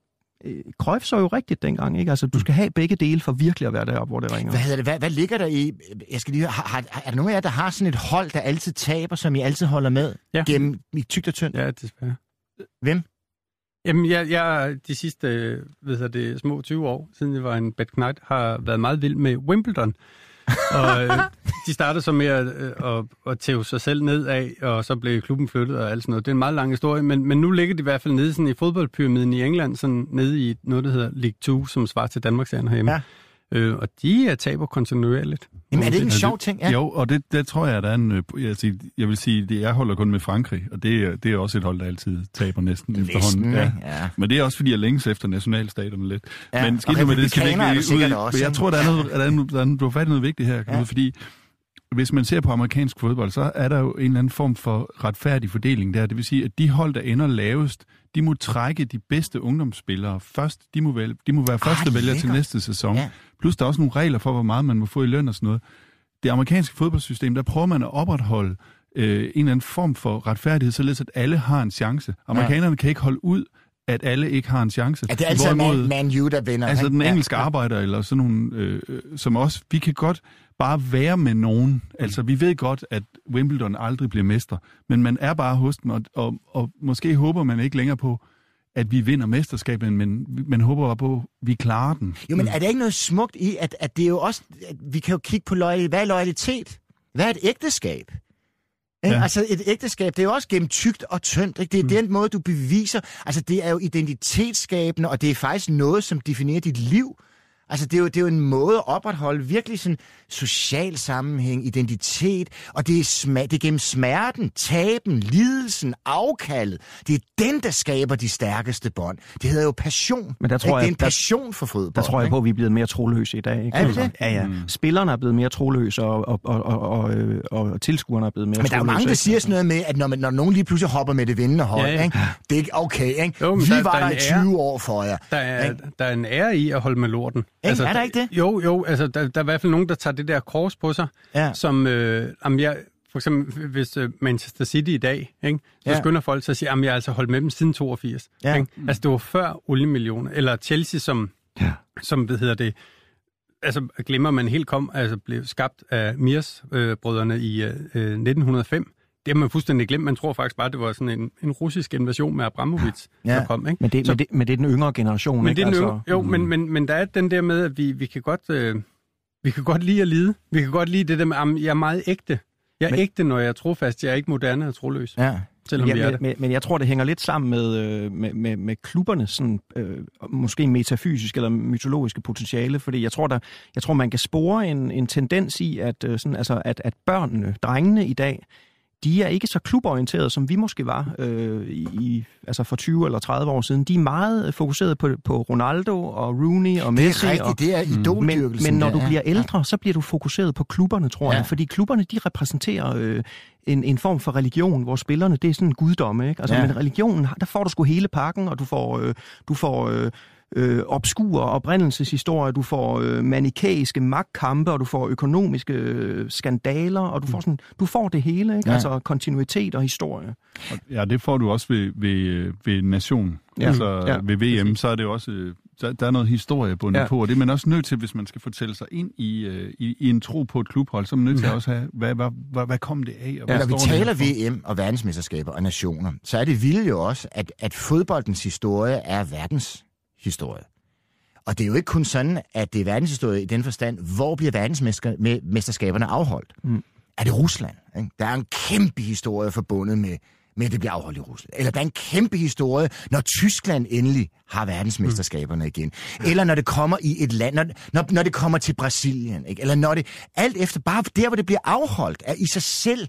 [SPEAKER 10] øh, Cruyff så jo rigtigt dengang, ikke? Altså, du skal have begge dele for virkelig at være deroppe, hvor det ringer.
[SPEAKER 4] Hvad, hedder det? Hvad, hvad ligger der i... Jeg skal lige høre, har, har, er der nogen af jer, der har sådan et hold, der altid taber, som I altid holder med
[SPEAKER 8] Ja.
[SPEAKER 4] gennem i tygt og tyndt?
[SPEAKER 8] Ja, desværre.
[SPEAKER 4] Hvem?
[SPEAKER 8] Jamen, jeg, jeg de sidste øh, ved jeg, det, små 20 år, siden jeg var en bad knight, har været meget vild med Wimbledon. og øh, de startede så med at, øh, at, at tæve sig selv ned af, og så blev klubben flyttet og alt sådan noget. Det er en meget lang historie, men, men nu ligger de i hvert fald nede sådan i fodboldpyramiden i England, sådan nede i noget, der hedder League 2, som svarer til Danmarks herhjemme.
[SPEAKER 4] Ja.
[SPEAKER 8] Øh, og de er taber kontinuerligt.
[SPEAKER 4] Jamen, er det ikke en sjov ting? Ja.
[SPEAKER 9] Jo, og det, det tror jeg, der er en... øh, Jeg, siger, jeg vil sige, det, jeg holder kun med Frankrig, og det, er- det er også et hold, der altid taber næsten
[SPEAKER 4] Vesten,
[SPEAKER 9] efterhånden.
[SPEAKER 4] ikke? Ja.
[SPEAKER 9] Men det er også, fordi jeg længes efter nationalstaterne lidt.
[SPEAKER 4] Ja,
[SPEAKER 9] Men skidt nu med det, skal vi ikke
[SPEAKER 4] er
[SPEAKER 9] ud i-
[SPEAKER 4] også,
[SPEAKER 9] Men jeg tror, der er noget, der er, noget- der er, du har fat i noget vigtigt her,
[SPEAKER 4] Ja.
[SPEAKER 9] fordi hvis man ser på amerikansk fodbold, så er der jo en eller anden form for retfærdig fordeling der. Det vil sige, at de hold, der ender lavest, de må trække de bedste ungdomsspillere først. De må, vælge, de må være første vælger til næste sæson.
[SPEAKER 4] Ja.
[SPEAKER 9] Plus der er også nogle regler for, hvor meget man må få i løn og sådan noget. Det amerikanske fodboldsystem, der prøver man at opretholde øh, en eller anden form for retfærdighed, således at alle har en chance. Amerikanerne kan ikke holde ud, at alle ikke har en chance.
[SPEAKER 4] At det er altid
[SPEAKER 9] Hvorimod-
[SPEAKER 4] Man, Man U, der vinder.
[SPEAKER 9] Altså den
[SPEAKER 4] Ja.
[SPEAKER 9] engelske arbejder, eller sådan nogle, øh, øh, som også, vi kan godt bare være med nogen. Altså vi ved godt, at Wimbledon aldrig bliver mester, men man er bare hos dem, og, og, og måske håber man ikke længere på, at vi vinder mesterskabet, men man håber bare på, at vi klarer den.
[SPEAKER 4] Jo, men er der ikke noget smukt i, at, at det er jo også... At vi kan jo kigge på loyalitet. Hvad er loyalitet? Hvad er et ægteskab?
[SPEAKER 9] Ja.
[SPEAKER 4] Altså et ægteskab, det er jo også gennem tykt og tyndt. Ikke? Det er mm. den måde, du beviser. Altså det er jo identitetsskabende, og det er faktisk noget, som definerer dit liv. Altså, det er, jo, det er jo en måde at opretholde virkelig sådan social sammenhæng, identitet, og det er, sma- det er gennem smerten, taben, lidelsen, afkaldet. Det er den, der skaber de stærkeste bånd. Det hedder jo passion.
[SPEAKER 10] Men der tror
[SPEAKER 4] ikke?
[SPEAKER 10] jeg-
[SPEAKER 4] det er en
[SPEAKER 10] der-
[SPEAKER 4] passion for fodbold.
[SPEAKER 10] Der tror jeg
[SPEAKER 4] ikke?
[SPEAKER 10] på, at vi er blevet mere troløse i dag. Ikke?
[SPEAKER 4] Er vi det?
[SPEAKER 10] Ja, ja. Mm. Spillerne er blevet mere troløse, og, og, og, og, og, og tilskuerne er blevet mere
[SPEAKER 4] Men der er jo mange, der siger sådan noget med, at når, man, når nogen lige pludselig hopper med det vindende hold,
[SPEAKER 8] Ja, ja.
[SPEAKER 4] Ikke? det er ikke okay. Ikke?
[SPEAKER 8] Jo,
[SPEAKER 4] Vi
[SPEAKER 8] der-
[SPEAKER 4] var
[SPEAKER 8] der
[SPEAKER 4] der,
[SPEAKER 8] er
[SPEAKER 4] i
[SPEAKER 8] en ære.
[SPEAKER 4] 20 år for jer.
[SPEAKER 8] Der er,
[SPEAKER 4] Ikke?
[SPEAKER 8] der er en ære i at holde med lorten.
[SPEAKER 4] Ikke? Er der ikke det?
[SPEAKER 8] Jo, jo. Altså, der, der er i hvert fald nogen, der tager det der kors på sig,
[SPEAKER 4] Ja.
[SPEAKER 8] som... Øh, jamen, jeg, for eksempel, hvis øh, Manchester City i dag, ikke, så
[SPEAKER 4] Ja.
[SPEAKER 8] skynder folk sig at sige, at jeg har altså holdt med dem siden 82.
[SPEAKER 4] Ja.
[SPEAKER 8] Ikke? Altså, det var før oliemillioner. Eller Chelsea, som,
[SPEAKER 10] Ja.
[SPEAKER 8] som hvad hedder det, altså glemmer man helt kom, altså blev skabt af Mirs-brødrene i øh, øh, 1905. Det har man fuldstændig glemt. Man tror faktisk bare, det var sådan en, en russisk invasion med Abramovic,
[SPEAKER 4] Ja.
[SPEAKER 8] der kom. Ikke?
[SPEAKER 10] Men det,
[SPEAKER 8] Så-
[SPEAKER 10] men, det, men det er den yngre generation,
[SPEAKER 8] men
[SPEAKER 10] ikke?
[SPEAKER 8] det er den
[SPEAKER 10] altså,
[SPEAKER 8] yngre, jo, men, men, men der er den der med, at vi, vi kan godt... Øh, vi kan godt lide at lide. Vi kan godt lide det der med, at jeg er meget ægte. Jeg er
[SPEAKER 10] Men-
[SPEAKER 8] ægte, når jeg er trofast. Jeg er ikke moderne og troløs,
[SPEAKER 4] Ja.
[SPEAKER 8] selvom vi er
[SPEAKER 10] Ja,
[SPEAKER 8] det.
[SPEAKER 10] men, men, men jeg tror, det hænger lidt sammen med, øh, med, med, med klubbernes sådan, øh, måske metafysiske eller mytologiske potentiale, fordi jeg tror, der, jeg tror man kan spore en, en tendens i, at, øh, sådan, altså, at, at børnene, drengene i dag, de er ikke så kluborienterede, som vi måske var øh, i, altså for 20 eller 30 år siden. De er meget fokuseret på, på Ronaldo og Rooney og
[SPEAKER 4] Det
[SPEAKER 10] Messi.
[SPEAKER 4] er
[SPEAKER 10] og,
[SPEAKER 4] rigtigt, det er
[SPEAKER 10] men,
[SPEAKER 4] idoldyrkelsen.
[SPEAKER 10] men når du
[SPEAKER 4] ja.
[SPEAKER 10] bliver ældre, så bliver du fokuseret på klubberne, tror
[SPEAKER 4] Ja.
[SPEAKER 10] jeg. Fordi klubberne, de repræsenterer øh, en, en form for religion, hvor spillerne, det er sådan en guddomme, ikke? Altså,
[SPEAKER 4] ja.
[SPEAKER 10] men religionen, der får du sgu hele pakken, og du får, øh, du får øh, øh, obskure oprindelseshistorier, du får øh, manikæiske magtkampe, og du får økonomiske øh, skandaler, og du får, sådan, du får det hele, ikke?
[SPEAKER 4] Ja.
[SPEAKER 10] Altså kontinuitet og historie.
[SPEAKER 9] Ja, det får du også ved, ved, øh, ved nation.
[SPEAKER 10] Ja.
[SPEAKER 9] Altså
[SPEAKER 10] Ja,
[SPEAKER 9] ved VM, så er det også... øh, Der, der er noget historie bundet
[SPEAKER 10] Ja.
[SPEAKER 9] på, og det er man også nødt til, hvis man skal fortælle sig ind i, øh, i, i en tro på et klubhold, så er man nødt til
[SPEAKER 8] Ja.
[SPEAKER 9] at også have, hvad, hvad, hvad, hvad kom det af? Og
[SPEAKER 4] Ja,
[SPEAKER 9] hvad
[SPEAKER 4] når vi taler? VM og verdensmesterskaber og nationer, så er det vildt jo også, at, at fodboldens historie er verdens historie. Og det er jo ikke kun sådan, at det er verdenshistorie i den forstand, hvor bliver verdensmesterskaberne afholdt?
[SPEAKER 10] Mm.
[SPEAKER 4] Er det Rusland? Ikke? Der er en kæmpe historie forbundet med, med, at det bliver afholdt i Rusland. Eller der er en kæmpe historie, når Tyskland endelig har verdensmesterskaberne igen. Eller når det kommer i et land, når, når, når det kommer til Brasilien. Ikke? Eller når det, alt efter, bare der, hvor det bliver afholdt, er i sig selv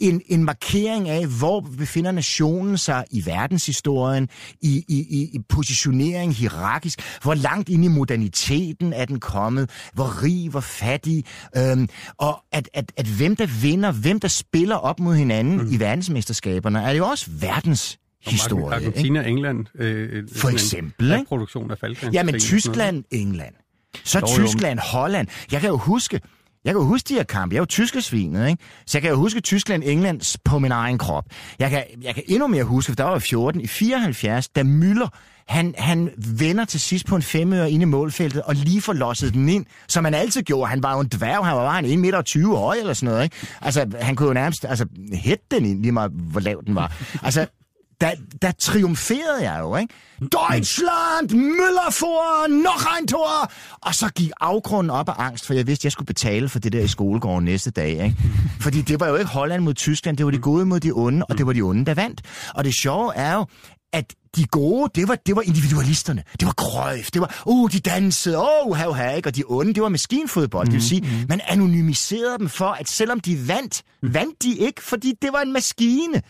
[SPEAKER 4] en, en markering af, hvor befinder nationen sig i verdenshistorien, i, i, i, i positionering hierarkisk, hvor langt ind i moderniteten er den kommet, hvor rig, hvor fattig, øhm, og at, at, at hvem der vinder, hvem der spiller op mod hinanden mm. i verdensmesterskaberne, er det jo også verdens historie.
[SPEAKER 8] Argentina, England. Øh,
[SPEAKER 4] For eksempel, ikke?
[SPEAKER 8] produktion af Falkland.
[SPEAKER 4] Ja, men Tyskland, England. Så
[SPEAKER 10] jo.
[SPEAKER 4] Tyskland, Holland. Jeg kan jo huske, jeg kan jo huske de her kampe. Jeg er jo tyskesvinet, ikke? Så jeg kan jo huske Tyskland, England på min egen krop. Jeg kan, jeg kan endnu mere huske, for der var 14, i 74, da Müller, han, han vender til sidst på en femøre inde i målfeltet, og lige får losset den ind, som han altid gjorde. Han var jo en dværg, han var bare en 1 meter 20 høj eller sådan noget, ikke? Altså, han kunne jo nærmest altså, hætte den ind, lige meget hvor lav den var. Altså, der, der triumferede jeg jo, ikke? Deutschland, Müller for, noch ein Tor! Og så gik afgrunden op af angst, for jeg vidste, jeg skulle betale for det der i skolegården næste dag, ikke? Fordi det var jo ikke Holland mod Tyskland, det var de gode mod de onde, og det var de onde, der vandt. Og det sjove er jo, at de gode, det var, det var individualisterne. Det var Cruyff, det var, uh, de dansede, oh, hav, hav, ikke? Og de onde, det var maskinfodbold. Det vil sige, man anonymiserede dem for, at selvom de vandt, vandt de ikke, fordi det var en maskine.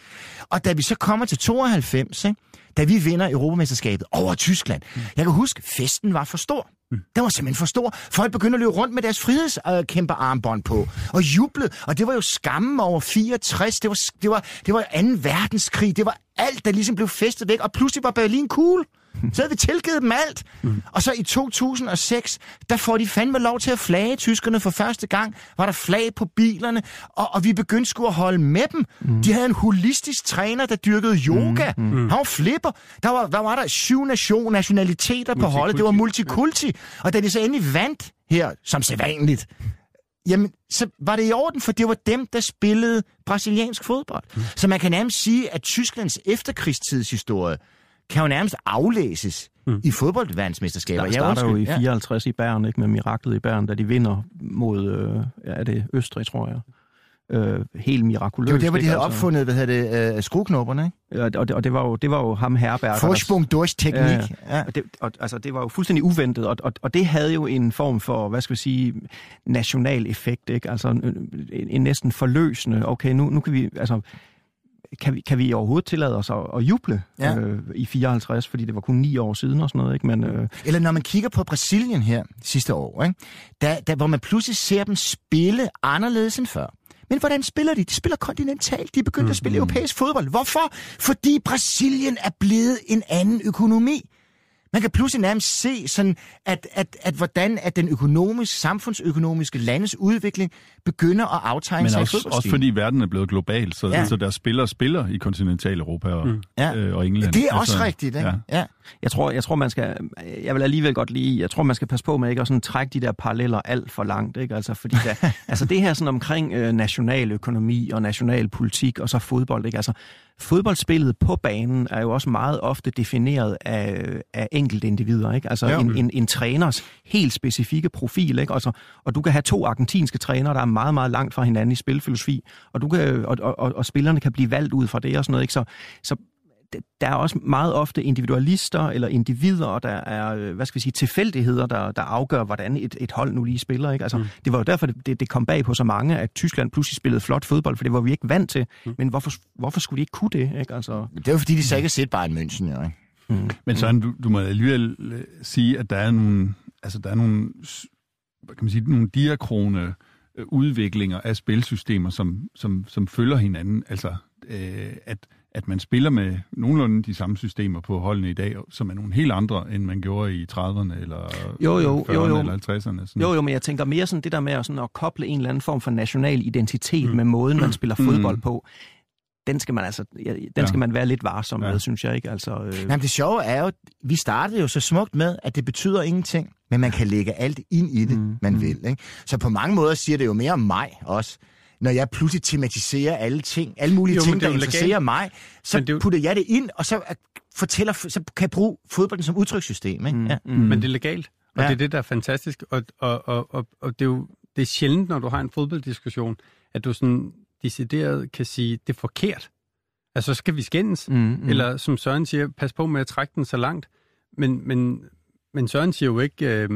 [SPEAKER 4] Og da vi så kommer til 92, ikke? da vi vinder Europamesterskabet over Tyskland, jeg kan huske, festen var for stor. Mm. Den var simpelthen for stor. Folk begyndte at løbe rundt med deres frihedskæmper armbånd på og jublede. Og det var jo skammen over 64. Det var, det var, det var 2. verdenskrig. Det var alt, der ligesom blev festet væk. Og pludselig var Berlin cool. Så havde vi tilgivet dem alt. Og så i 2006, der får de fandme lov til at flage tyskerne for første gang. Var der flag på bilerne, og, og vi begyndte sgu at holde med dem. De havde en holistisk træner, der dyrkede yoga. Han var flipper. Der var, der var der syv nation, nationaliteter på holdet. Det var multikulti. Og da de så endelig vandt her, som sædvanligt, jamen, så var det i orden, for det var dem, der spillede brasiliansk fodbold. Mm. Så man kan nærmest sige, at Tysklands efterkrigstidshistorie kan jo nærmest aflæses mm. i fodboldverdensmesterskaber.
[SPEAKER 10] Der
[SPEAKER 4] Ja,
[SPEAKER 10] starter jo i
[SPEAKER 4] undskyld.
[SPEAKER 10] 54 i Bern, ikke, med miraklet i Bern, da de vinder mod, øh, ja, er det Østrig, tror jeg. øh, helt mirakuløst.
[SPEAKER 4] Det var der, hvor de havde
[SPEAKER 10] Altså,
[SPEAKER 4] opfundet, hvad hedder det, øh, skrueknopperne, ikke?
[SPEAKER 10] Og, og, det, og det var jo, det var jo ham herberger.
[SPEAKER 4] Forsprung durch teknik.
[SPEAKER 10] Ja,
[SPEAKER 4] Ja.
[SPEAKER 10] ja. Og det, og, altså, det var jo fuldstændig uventet, og, og, og det havde jo en form for, hvad skal vi sige, national effekt, ikke? Altså en, en, en næsten forløsende, okay, nu, nu kan vi, altså, kan vi, kan vi overhovedet tillade os at, at juble
[SPEAKER 4] Ja.
[SPEAKER 10] øh, i 54, fordi det var kun ni år siden og sådan noget, ikke? Men, øh,
[SPEAKER 4] Eller når man kigger på Brasilien her sidste år, ikke? Der, der, hvor man pludselig ser dem spille anderledes end før. Men hvordan spiller de? De spiller kontinentalt. De er begyndt at spille europæisk fodbold. Hvorfor? Fordi Brasilien er blevet en anden økonomi. Man kan pludselig nærmest se, sådan, at, at, at hvordan at den økonomiske, samfundsøkonomiske landes udvikling begynder at aftegne
[SPEAKER 9] Men
[SPEAKER 4] sig
[SPEAKER 9] også,
[SPEAKER 4] i
[SPEAKER 9] også fordi verden er blevet global, så,
[SPEAKER 4] Ja.
[SPEAKER 9] ja. så der spillere spiller i kontinentaleuropa og,
[SPEAKER 10] Mm.
[SPEAKER 4] Ja.
[SPEAKER 9] øh, og England.
[SPEAKER 4] Det er også rigtigt, ikke?
[SPEAKER 9] Ja.
[SPEAKER 4] Ja.
[SPEAKER 10] jeg tror, jeg tror, man skal, jeg vil alligevel godt lide, jeg tror, man skal passe på med ikke at sådan trække de der paralleller alt for langt, ikke? Altså, fordi der, altså det her sådan omkring øh, national økonomi og national politik og så fodbold, ikke? Altså, fodboldspillet på banen er jo også meget ofte defineret af, af enkelte individer, ikke? Altså
[SPEAKER 4] Ja.
[SPEAKER 10] en, en, en træners helt specifikke profil, ikke? Altså, og du kan have to argentinske trænere, der er meget, meget langt fra hinanden i spilfilosofi, og, du kan, og, og, og, og spillerne kan blive valgt ud fra det og sådan noget, ikke? Så, så der er også meget ofte individualister eller individer, og der er, øh, hvad skal vi sige, tilfældigheder, der, der afgør, hvordan et, et hold nu lige spiller. Ikke? Altså, mm. Det var jo derfor, det, det, kom bag på så mange, at Tyskland pludselig spillede flot fodbold, for det var vi ikke vant til. Mm. Men hvorfor, hvorfor skulle de ikke kunne det? Ikke? Altså,
[SPEAKER 4] Det er jo fordi, de så ikke har set bare en München, jo, ikke?
[SPEAKER 10] Mm.
[SPEAKER 9] Men sådan, du, du må alligevel øh, sige, at der er nogle, altså der er nogle, hvad kan man sige, nogle diakrone øh, udviklinger af spilsystemer, som, som, som følger hinanden. Altså, øh, at, at man spiller med nogenlunde de samme systemer på holdene i dag, som er nogle helt andre, end man gjorde i 30'erne, eller
[SPEAKER 10] Jo, jo,
[SPEAKER 9] 40'erne,
[SPEAKER 10] jo, jo.
[SPEAKER 9] eller 50'erne. Sådan.
[SPEAKER 10] Jo, jo, men jeg tænker mere sådan det der med at, sådan at koble en eller anden form for national identitet
[SPEAKER 9] Mm.
[SPEAKER 10] mm. med måden, man spiller
[SPEAKER 9] Mm.
[SPEAKER 10] fodbold på. Den skal man altså, ja, den
[SPEAKER 9] Ja.
[SPEAKER 10] skal man være lidt varsom
[SPEAKER 9] Ja.
[SPEAKER 10] med, synes jeg ikke. Altså, øh,
[SPEAKER 4] Jamen, det sjove er jo, vi startede jo så smukt med, at det betyder ingenting, men man kan lægge alt ind i det, mm. man
[SPEAKER 10] Mm.
[SPEAKER 4] vil. Ikke? Så på mange måder siger det jo mere om mig også, når jeg pludselig tematiserer alle ting, alle mulige
[SPEAKER 8] Jo,
[SPEAKER 4] jo,
[SPEAKER 8] men
[SPEAKER 4] ting,
[SPEAKER 8] det er
[SPEAKER 4] der interesserer
[SPEAKER 8] legalt.
[SPEAKER 4] mig, så
[SPEAKER 8] Men det er jo-
[SPEAKER 4] putter jeg det ind, og så øh, fortæller, så kan jeg bruge fodbolden som udtrykssystem. Ikke?
[SPEAKER 10] mm,
[SPEAKER 4] Ja.
[SPEAKER 10] mm.
[SPEAKER 8] Men det er legalt, og
[SPEAKER 4] ja.
[SPEAKER 8] det er det, der er fantastisk. Og, og, og, og, og det er jo det er sjældent, når du har en fodbolddiskussion, at du sådan decideret kan sige, det er forkert. Altså, så skal vi skændes.
[SPEAKER 10] Mm, mm.
[SPEAKER 8] Eller som Søren siger, pas på med at trække den så langt. Men, men, men Søren siger jo ikke, øh,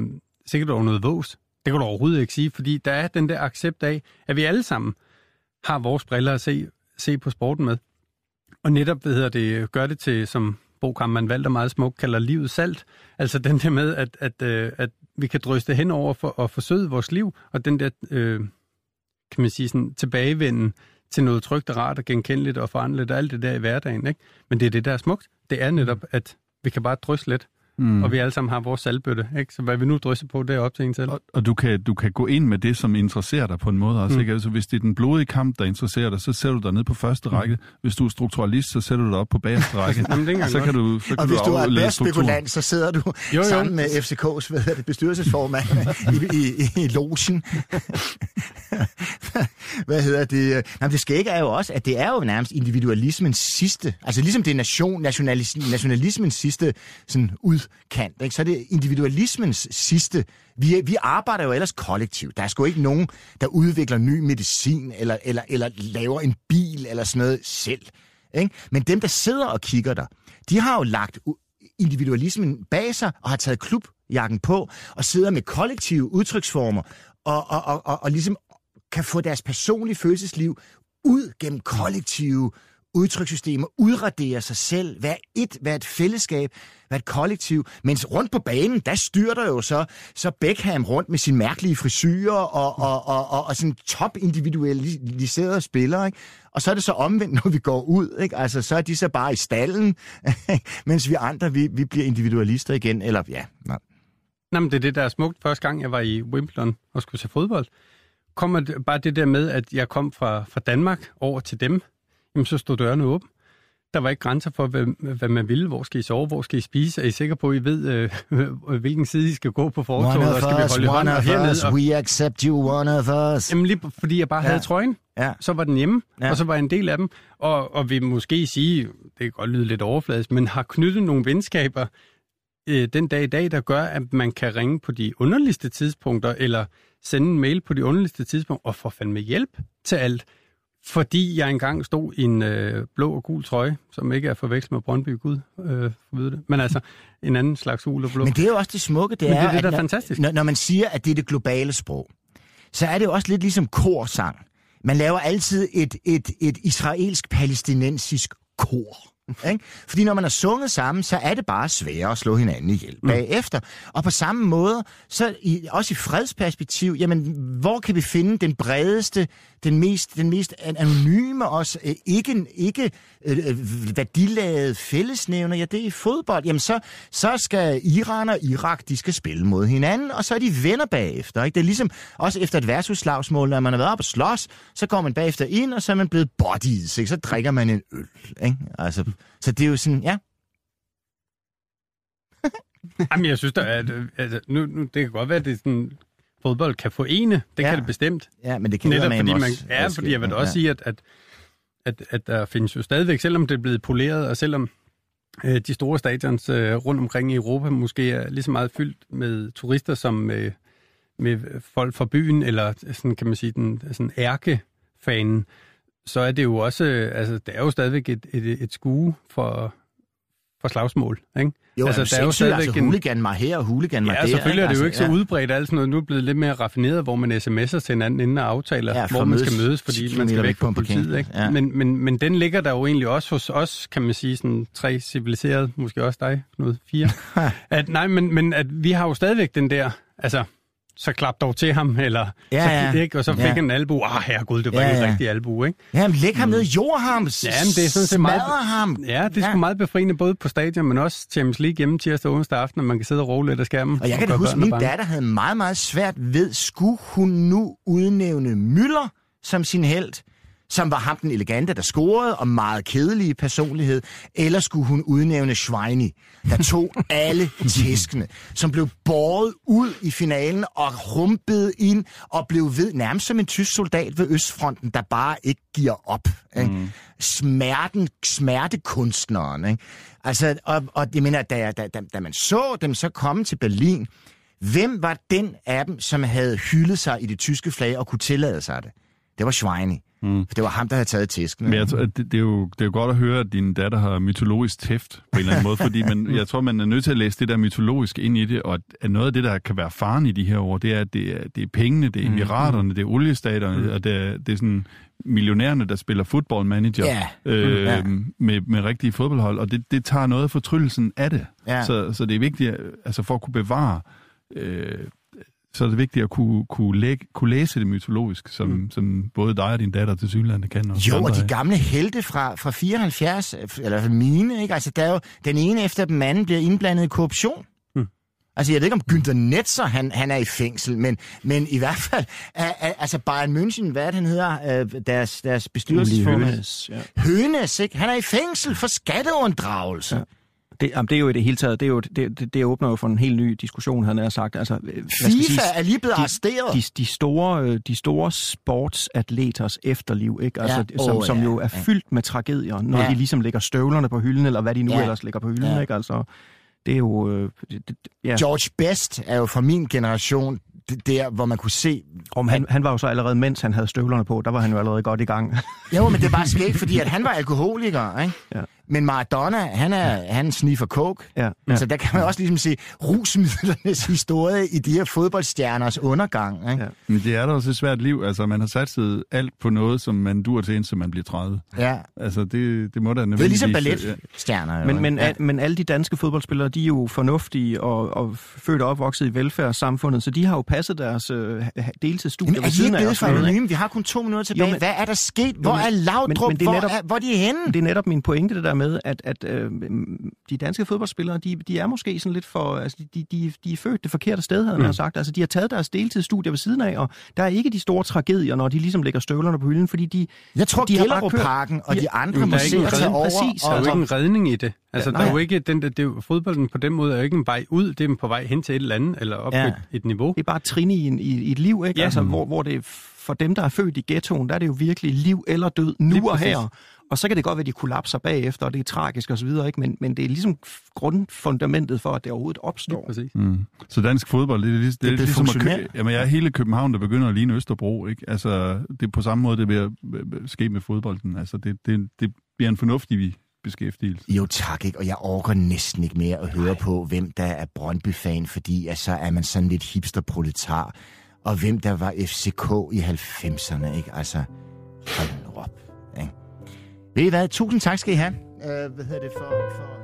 [SPEAKER 8] sikkert over noget vås. Det kan du overhovedet ikke sige, fordi der er den der accept af, at vi alle sammen har vores briller at se, se på sporten med. Og netop, hvad hedder det, gør det til, som Bo Kammermann Valter meget smukt kalder livet salt. Altså den der med, at, at, øh, at vi kan dryste hen over for at forsøge vores liv, og den der, øh, kan man sige, sådan, tilbagevenden til noget trygt og rart og genkendeligt og forandeligt og alt det der i hverdagen. Ikke? Men det er det, der er smukt. Det er netop, at vi kan bare drysse lidt,
[SPEAKER 9] Mm.
[SPEAKER 8] og vi alle sammen har vores salgbøtte. Ikke? Så hvad vi nu drysser på, det er op til en selv.
[SPEAKER 9] Og, og du, kan, du kan gå ind med det, som interesserer dig på en måde også.
[SPEAKER 8] Mm.
[SPEAKER 9] Ikke? Altså, hvis det er den blodige kamp, der interesserer dig, så sætter du dig ned på første
[SPEAKER 8] Mm.
[SPEAKER 9] række. Hvis du er strukturalist, så sætter du dig op på bagerste række.
[SPEAKER 8] Jamen, er
[SPEAKER 9] så kan du, så kan
[SPEAKER 4] Og hvis du er børsspekulant, så sidder du
[SPEAKER 8] Jo,
[SPEAKER 4] jo, sammen med FCK's hvad hedder det, bestyrelsesformand i, i, i, i logen. hvad hedder det? Jamen, det skægge er jo også, at det er jo nærmest individualismens sidste, altså ligesom det er nation, nationalis, nationalismens sidste sådan kant, ikke? så er det individualismens sidste. Vi, vi arbejder jo ellers kollektivt. Der er sgu ikke nogen, der udvikler ny medicin, eller, eller, eller laver en bil, eller sådan noget selv. Ikke? Men dem, der sidder og kigger der, de har jo lagt individualismen bag sig, og har taget klubjakken på, og sidder med kollektive udtryksformer, og, og, og, og, og ligesom kan få deres personlige følelsesliv ud gennem kollektive udtrykssystemer, udraderer sig selv, hvad et, hvad et fællesskab, hvad et kollektiv. Mens rundt på banen, der styrter jo så, så Beckham rundt med sin mærkelige frisyrer og, og, og, og, og sådan top individualiserede spillere. Ikke? Og så er det så omvendt, når vi går ud. Ikke? Altså, så er de så bare i stallen, mens vi andre, vi, vi bliver individualister igen. Eller ja, nej.
[SPEAKER 8] Nej, men det er det, der er smukt. Første gang, jeg var i Wimbledon og skulle se fodbold, kommer bare det der med, at jeg kom fra, fra Danmark over til dem, jamen så stod dørene åbne. Der var ikke grænser for, hvad, hvad man ville. Hvor skal I sove? Hvor skal I spise? Er I sikre på, at I ved, øh, hvilken side I skal gå på fortoget? Og skal vi holde
[SPEAKER 4] one of
[SPEAKER 8] hernede?
[SPEAKER 4] us,
[SPEAKER 8] Og,
[SPEAKER 4] we accept you, one of us.
[SPEAKER 8] jamen lige fordi jeg bare
[SPEAKER 4] Ja.
[SPEAKER 8] havde trøjen,
[SPEAKER 4] Ja.
[SPEAKER 8] så var den hjemme,
[SPEAKER 4] ja.
[SPEAKER 8] og så var jeg en del af dem. Og, og vi måske sige, det kan godt lyde lidt overfladisk, men har knyttet nogle venskaber øh, den dag i dag, der gør, at man kan ringe på de underligste tidspunkter, eller sende en mail på de underligste tidspunkter, og få fandme hjælp til alt. Fordi jeg engang stod i en øh, blå og gul trøje, som ikke er forvekslet med Brøndby Gud, øh, ved det. Men altså, en anden slags gul og blå.
[SPEAKER 4] Men det er jo også det smukke, det
[SPEAKER 8] Men
[SPEAKER 4] er,
[SPEAKER 8] det er det, der
[SPEAKER 4] at
[SPEAKER 8] er fantastisk.
[SPEAKER 4] Når, når man siger, at det er det globale sprog, så er det jo også lidt ligesom korsang. Man laver altid et, et, et israelsk-palæstinensisk kor. Ikke? Fordi når man har sunget sammen, så er det bare sværere at slå hinanden ihjel
[SPEAKER 8] Mm.
[SPEAKER 4] bagefter. Og på samme måde, så i, også i fredsperspektiv, jamen, hvor kan vi finde den bredeste, den mest, den mest anonyme, også øh, ikke, ikke øh, øh værdilaget fællesnævner, ja, det er fodbold. Jamen, så, så skal Iran og Irak, de skal spille mod hinanden, og så er de venner bagefter. Ikke? Det er ligesom også efter et værtshusslagsmål, når man har været op og slås, så går man bagefter ind, og så er man blevet bodies, ikke? så drikker man en øl. Ikke? Altså, så det er jo sådan, ja.
[SPEAKER 8] Jamen, jeg synes, da, at, at altså, nu, nu, det kan godt være, at det er sådan, fodbold kan forene. Det
[SPEAKER 4] Ja.
[SPEAKER 8] kan det bestemt.
[SPEAKER 4] Ja, men det kan
[SPEAKER 8] Netop fordi man,
[SPEAKER 4] også
[SPEAKER 8] ja, fordi jeg vil da
[SPEAKER 4] ja.
[SPEAKER 8] også sige, at, at, at, at der findes jo stadigvæk, selvom det er blevet poleret, og selvom øh, de store stadions øh, rundt omkring i Europa måske er lige så meget fyldt med turister som med, med folk fra byen, eller sådan kan man sige, den sådan ærkefanen, så er det jo også, øh, altså det er jo stadigvæk et, et, et skue for, for slagsmål, ikke?
[SPEAKER 4] Jo, altså, der er jo stadigvæk altså, huligan mig her og huligan mig
[SPEAKER 8] Ja,
[SPEAKER 4] der.
[SPEAKER 8] selvfølgelig er det jo ikke
[SPEAKER 4] altså,
[SPEAKER 8] så udbredt alt sådan noget. Nu er det blevet lidt mere raffineret, hvor man sms'er til hinanden inden og aftaler,
[SPEAKER 4] Ja,
[SPEAKER 8] ja, hvor man skal mødes,
[SPEAKER 4] 10
[SPEAKER 8] fordi man skal væk
[SPEAKER 4] på
[SPEAKER 8] fra politiet. Ikke?
[SPEAKER 4] Ja.
[SPEAKER 8] Men, men, men den ligger der jo egentlig også hos os, kan man sige, sådan tre civiliserede, måske også dig, Knud, fire. at, nej, men, men at vi har jo stadigvæk den der, altså, så klap dog til ham, eller
[SPEAKER 4] Ja,
[SPEAKER 8] så,
[SPEAKER 4] ja.
[SPEAKER 8] ikke, og så fik
[SPEAKER 4] Ja.
[SPEAKER 8] han en albu. Ah, herregud, det var
[SPEAKER 4] Ja,
[SPEAKER 8] ikke en
[SPEAKER 4] ja.
[SPEAKER 8] rigtig albu, ikke?
[SPEAKER 4] Ja, men læg ham ned, jord ham,
[SPEAKER 8] Ja, men det er sådan set meget,
[SPEAKER 4] ham.
[SPEAKER 8] Ja, det er sgu meget befriende, både på stadion, men også Champions League hjemme tirsdag og onsdag aften, at man kan sidde og roe lidt af skærmen.
[SPEAKER 4] Og jeg kan da huske, min
[SPEAKER 8] bange.
[SPEAKER 4] datter havde meget, meget svært ved, skulle hun nu udnævne Müller som sin held, som var ham den elegante, der scorede, og meget kedelige personlighed, eller skulle hun udnævne Schweini, der tog alle tæskene, som blev båret ud i finalen og rumpede ind og blev ved nærmest som en tysk soldat ved Østfronten, der bare ikke giver op. Ikke? Mm. Smerten, smertekunstneren. Ikke? Altså, og, og jeg mener, da, da, da, da man så dem så komme til Berlin, hvem var den af dem, som havde hyldet sig i det tyske flag og kunne tillade sig det? Det var Schweini. Mm. For det var ham, der havde taget tæsken.
[SPEAKER 9] Men jeg tror, det, det, er jo, det er jo godt at høre, at din datter har mytologisk tæft på en eller anden måde, fordi man, jeg tror, man er nødt til at læse det der mytologiske ind i det, og at noget af det, der kan være faren i de her år, det er, at det er, det er pengene, det er emiraterne, det er oliestaterne, mm. og det er, det er sådan millionærerne, der spiller football manager
[SPEAKER 4] Ja.
[SPEAKER 9] øh,
[SPEAKER 4] Ja.
[SPEAKER 9] med, med rigtige fodboldhold, og det, det tager noget af fortryllelsen af det.
[SPEAKER 4] Ja.
[SPEAKER 9] Så, så det er vigtigt, altså for at kunne bevare øh, så er det vigtigt at kunne, kunne, lægge, kunne læse det mytologisk, som, mm. som både dig og din datter til synlande kan. Og
[SPEAKER 4] Jo, og de gamle helte fra, fra 74, eller i hvert fald mine, ikke? Altså, der er jo, den ene efter den anden bliver indblandet i korruption.
[SPEAKER 8] Hmm.
[SPEAKER 4] Altså, jeg ved ikke, om Günther Netzer, han, han er i fængsel, men, men i hvert fald, er, er, altså Bayern München, hvad er det, han hedder, øh, deres, deres bestyrelsesformand?
[SPEAKER 10] Hønes, ja.
[SPEAKER 4] Hønes, ikke? Han er i fængsel for skatteunddragelse. Ja.
[SPEAKER 10] Det, jamen, det er jo i det hele taget, det, er jo, det, det, det åbner jo for en helt ny diskussion, han har sagt. Altså,
[SPEAKER 4] FIFA
[SPEAKER 10] siges,
[SPEAKER 4] er lige blevet
[SPEAKER 10] de,
[SPEAKER 4] arresteret.
[SPEAKER 10] De, de, store, øh, de store sportsatleters efterliv, ikke? Altså,
[SPEAKER 4] Ja.
[SPEAKER 10] som,
[SPEAKER 4] Åh,
[SPEAKER 10] som
[SPEAKER 4] ja,
[SPEAKER 10] jo er fyldt med tragedier, når
[SPEAKER 4] Ja.
[SPEAKER 10] de ligesom lægger støvlerne på hylden, eller hvad de nu
[SPEAKER 4] Ja.
[SPEAKER 10] ellers lægger på hylden,
[SPEAKER 4] Ja.
[SPEAKER 10] ikke? Altså, det er jo... Øh, det, det, ja.
[SPEAKER 4] George Best er jo fra min generation der, hvor man kunne se...
[SPEAKER 10] Om han, han var jo så allerede, mens han havde støvlerne på, der var han jo allerede godt i gang.
[SPEAKER 4] Jo, men det bare skægt, fordi at han var alkoholiker, ikke?
[SPEAKER 10] Ja.
[SPEAKER 4] Men Maradona, han, er, han sniffer coke.
[SPEAKER 10] Ja,
[SPEAKER 4] ja. Så der kan man også ligesom se rusmidlernes historie i de her fodboldstjerners undergang. Ikke?
[SPEAKER 10] Ja.
[SPEAKER 9] Men det er da også et svært liv. Altså, man har satset alt på noget, som man dur til, indtil man bliver 30.
[SPEAKER 4] Ja.
[SPEAKER 9] Altså, det, det må da
[SPEAKER 4] Det er ligesom
[SPEAKER 9] nødvendigvis-
[SPEAKER 4] balletstjerner. Jo,
[SPEAKER 10] Men, men,
[SPEAKER 4] ja.
[SPEAKER 10] ja. men alle de danske fodboldspillere, de er jo fornuftige og, og født og opvokset i velfærdssamfundet, så de har jo passet deres øh, deltidsstudier
[SPEAKER 4] Jamen, er
[SPEAKER 10] ved
[SPEAKER 4] de
[SPEAKER 10] siden
[SPEAKER 4] ikke
[SPEAKER 10] af.
[SPEAKER 4] blevet
[SPEAKER 10] sådan noget, ikke?
[SPEAKER 4] anonyme? Vi har kun to minutter tilbage.
[SPEAKER 10] Jo, men-
[SPEAKER 4] Hvad er der sket? Hvor
[SPEAKER 10] Jo, men-
[SPEAKER 4] er Laudrup?
[SPEAKER 10] men- men det er
[SPEAKER 4] hvor,
[SPEAKER 10] netop-
[SPEAKER 4] er, hvor er de henne?
[SPEAKER 10] Det er netop min pointe, det der med, at, at øh, de danske fodboldspillere, de, de er måske sådan lidt for... Altså, de, de, de er født det forkerte sted, havde man
[SPEAKER 8] Mm.
[SPEAKER 10] sagt. Altså, de har taget deres deltidsstudier ved siden af, og der er ikke de store tragedier, når de ligesom lægger støvlerne på hylden, fordi de...
[SPEAKER 4] Jeg tror,
[SPEAKER 10] de har
[SPEAKER 4] Gellerup-parken og
[SPEAKER 10] de-
[SPEAKER 4] de andre
[SPEAKER 8] Jamen,
[SPEAKER 4] må
[SPEAKER 8] der er ikke
[SPEAKER 4] se
[SPEAKER 8] redning.
[SPEAKER 4] over.
[SPEAKER 10] Præcis,
[SPEAKER 8] Der er jo ikke en redning i det. Altså,
[SPEAKER 10] Ja,
[SPEAKER 8] der er jo ikke den der, det er fodbolden på den måde er jo ikke en vej ud, det er på vej hen til et eller andet, eller op
[SPEAKER 4] Ja.
[SPEAKER 8] ja. et, et niveau.
[SPEAKER 10] Det er bare et trin i, en, i, i et liv, ikke?
[SPEAKER 8] Ja.
[SPEAKER 10] Altså, hvor, hvor det for dem, der er født i ghettoen, der er det jo virkelig liv eller død, nu og her. Og så kan det godt være, at de kollapser bagefter, og det er tragisk osv., ikke? Men, men det er ligesom grundfundamentet for, at det overhovedet opstår.
[SPEAKER 8] Ja, præcis.
[SPEAKER 9] Mm. Så dansk fodbold, det er, lig- det
[SPEAKER 10] Det
[SPEAKER 9] er ligesom at kø- jamen, jeg er hele København, der begynder at ligne Østerbro. Ikke? Altså, det er på samme måde, det vil ske med fodbolden. Altså, det, det, det bliver en fornuftig beskæftigelse.
[SPEAKER 4] Jo tak, ikke? og jeg orker næsten ikke mere at høre på, hvem der er Brøndby-fan, fordi altså, er man sådan lidt hipster-proletar, og hvem der var FCK i 90'erne, ikke? Altså, hold? Ved I hvad? Tusind tak skal I have. Uh, hvad hedder det for... for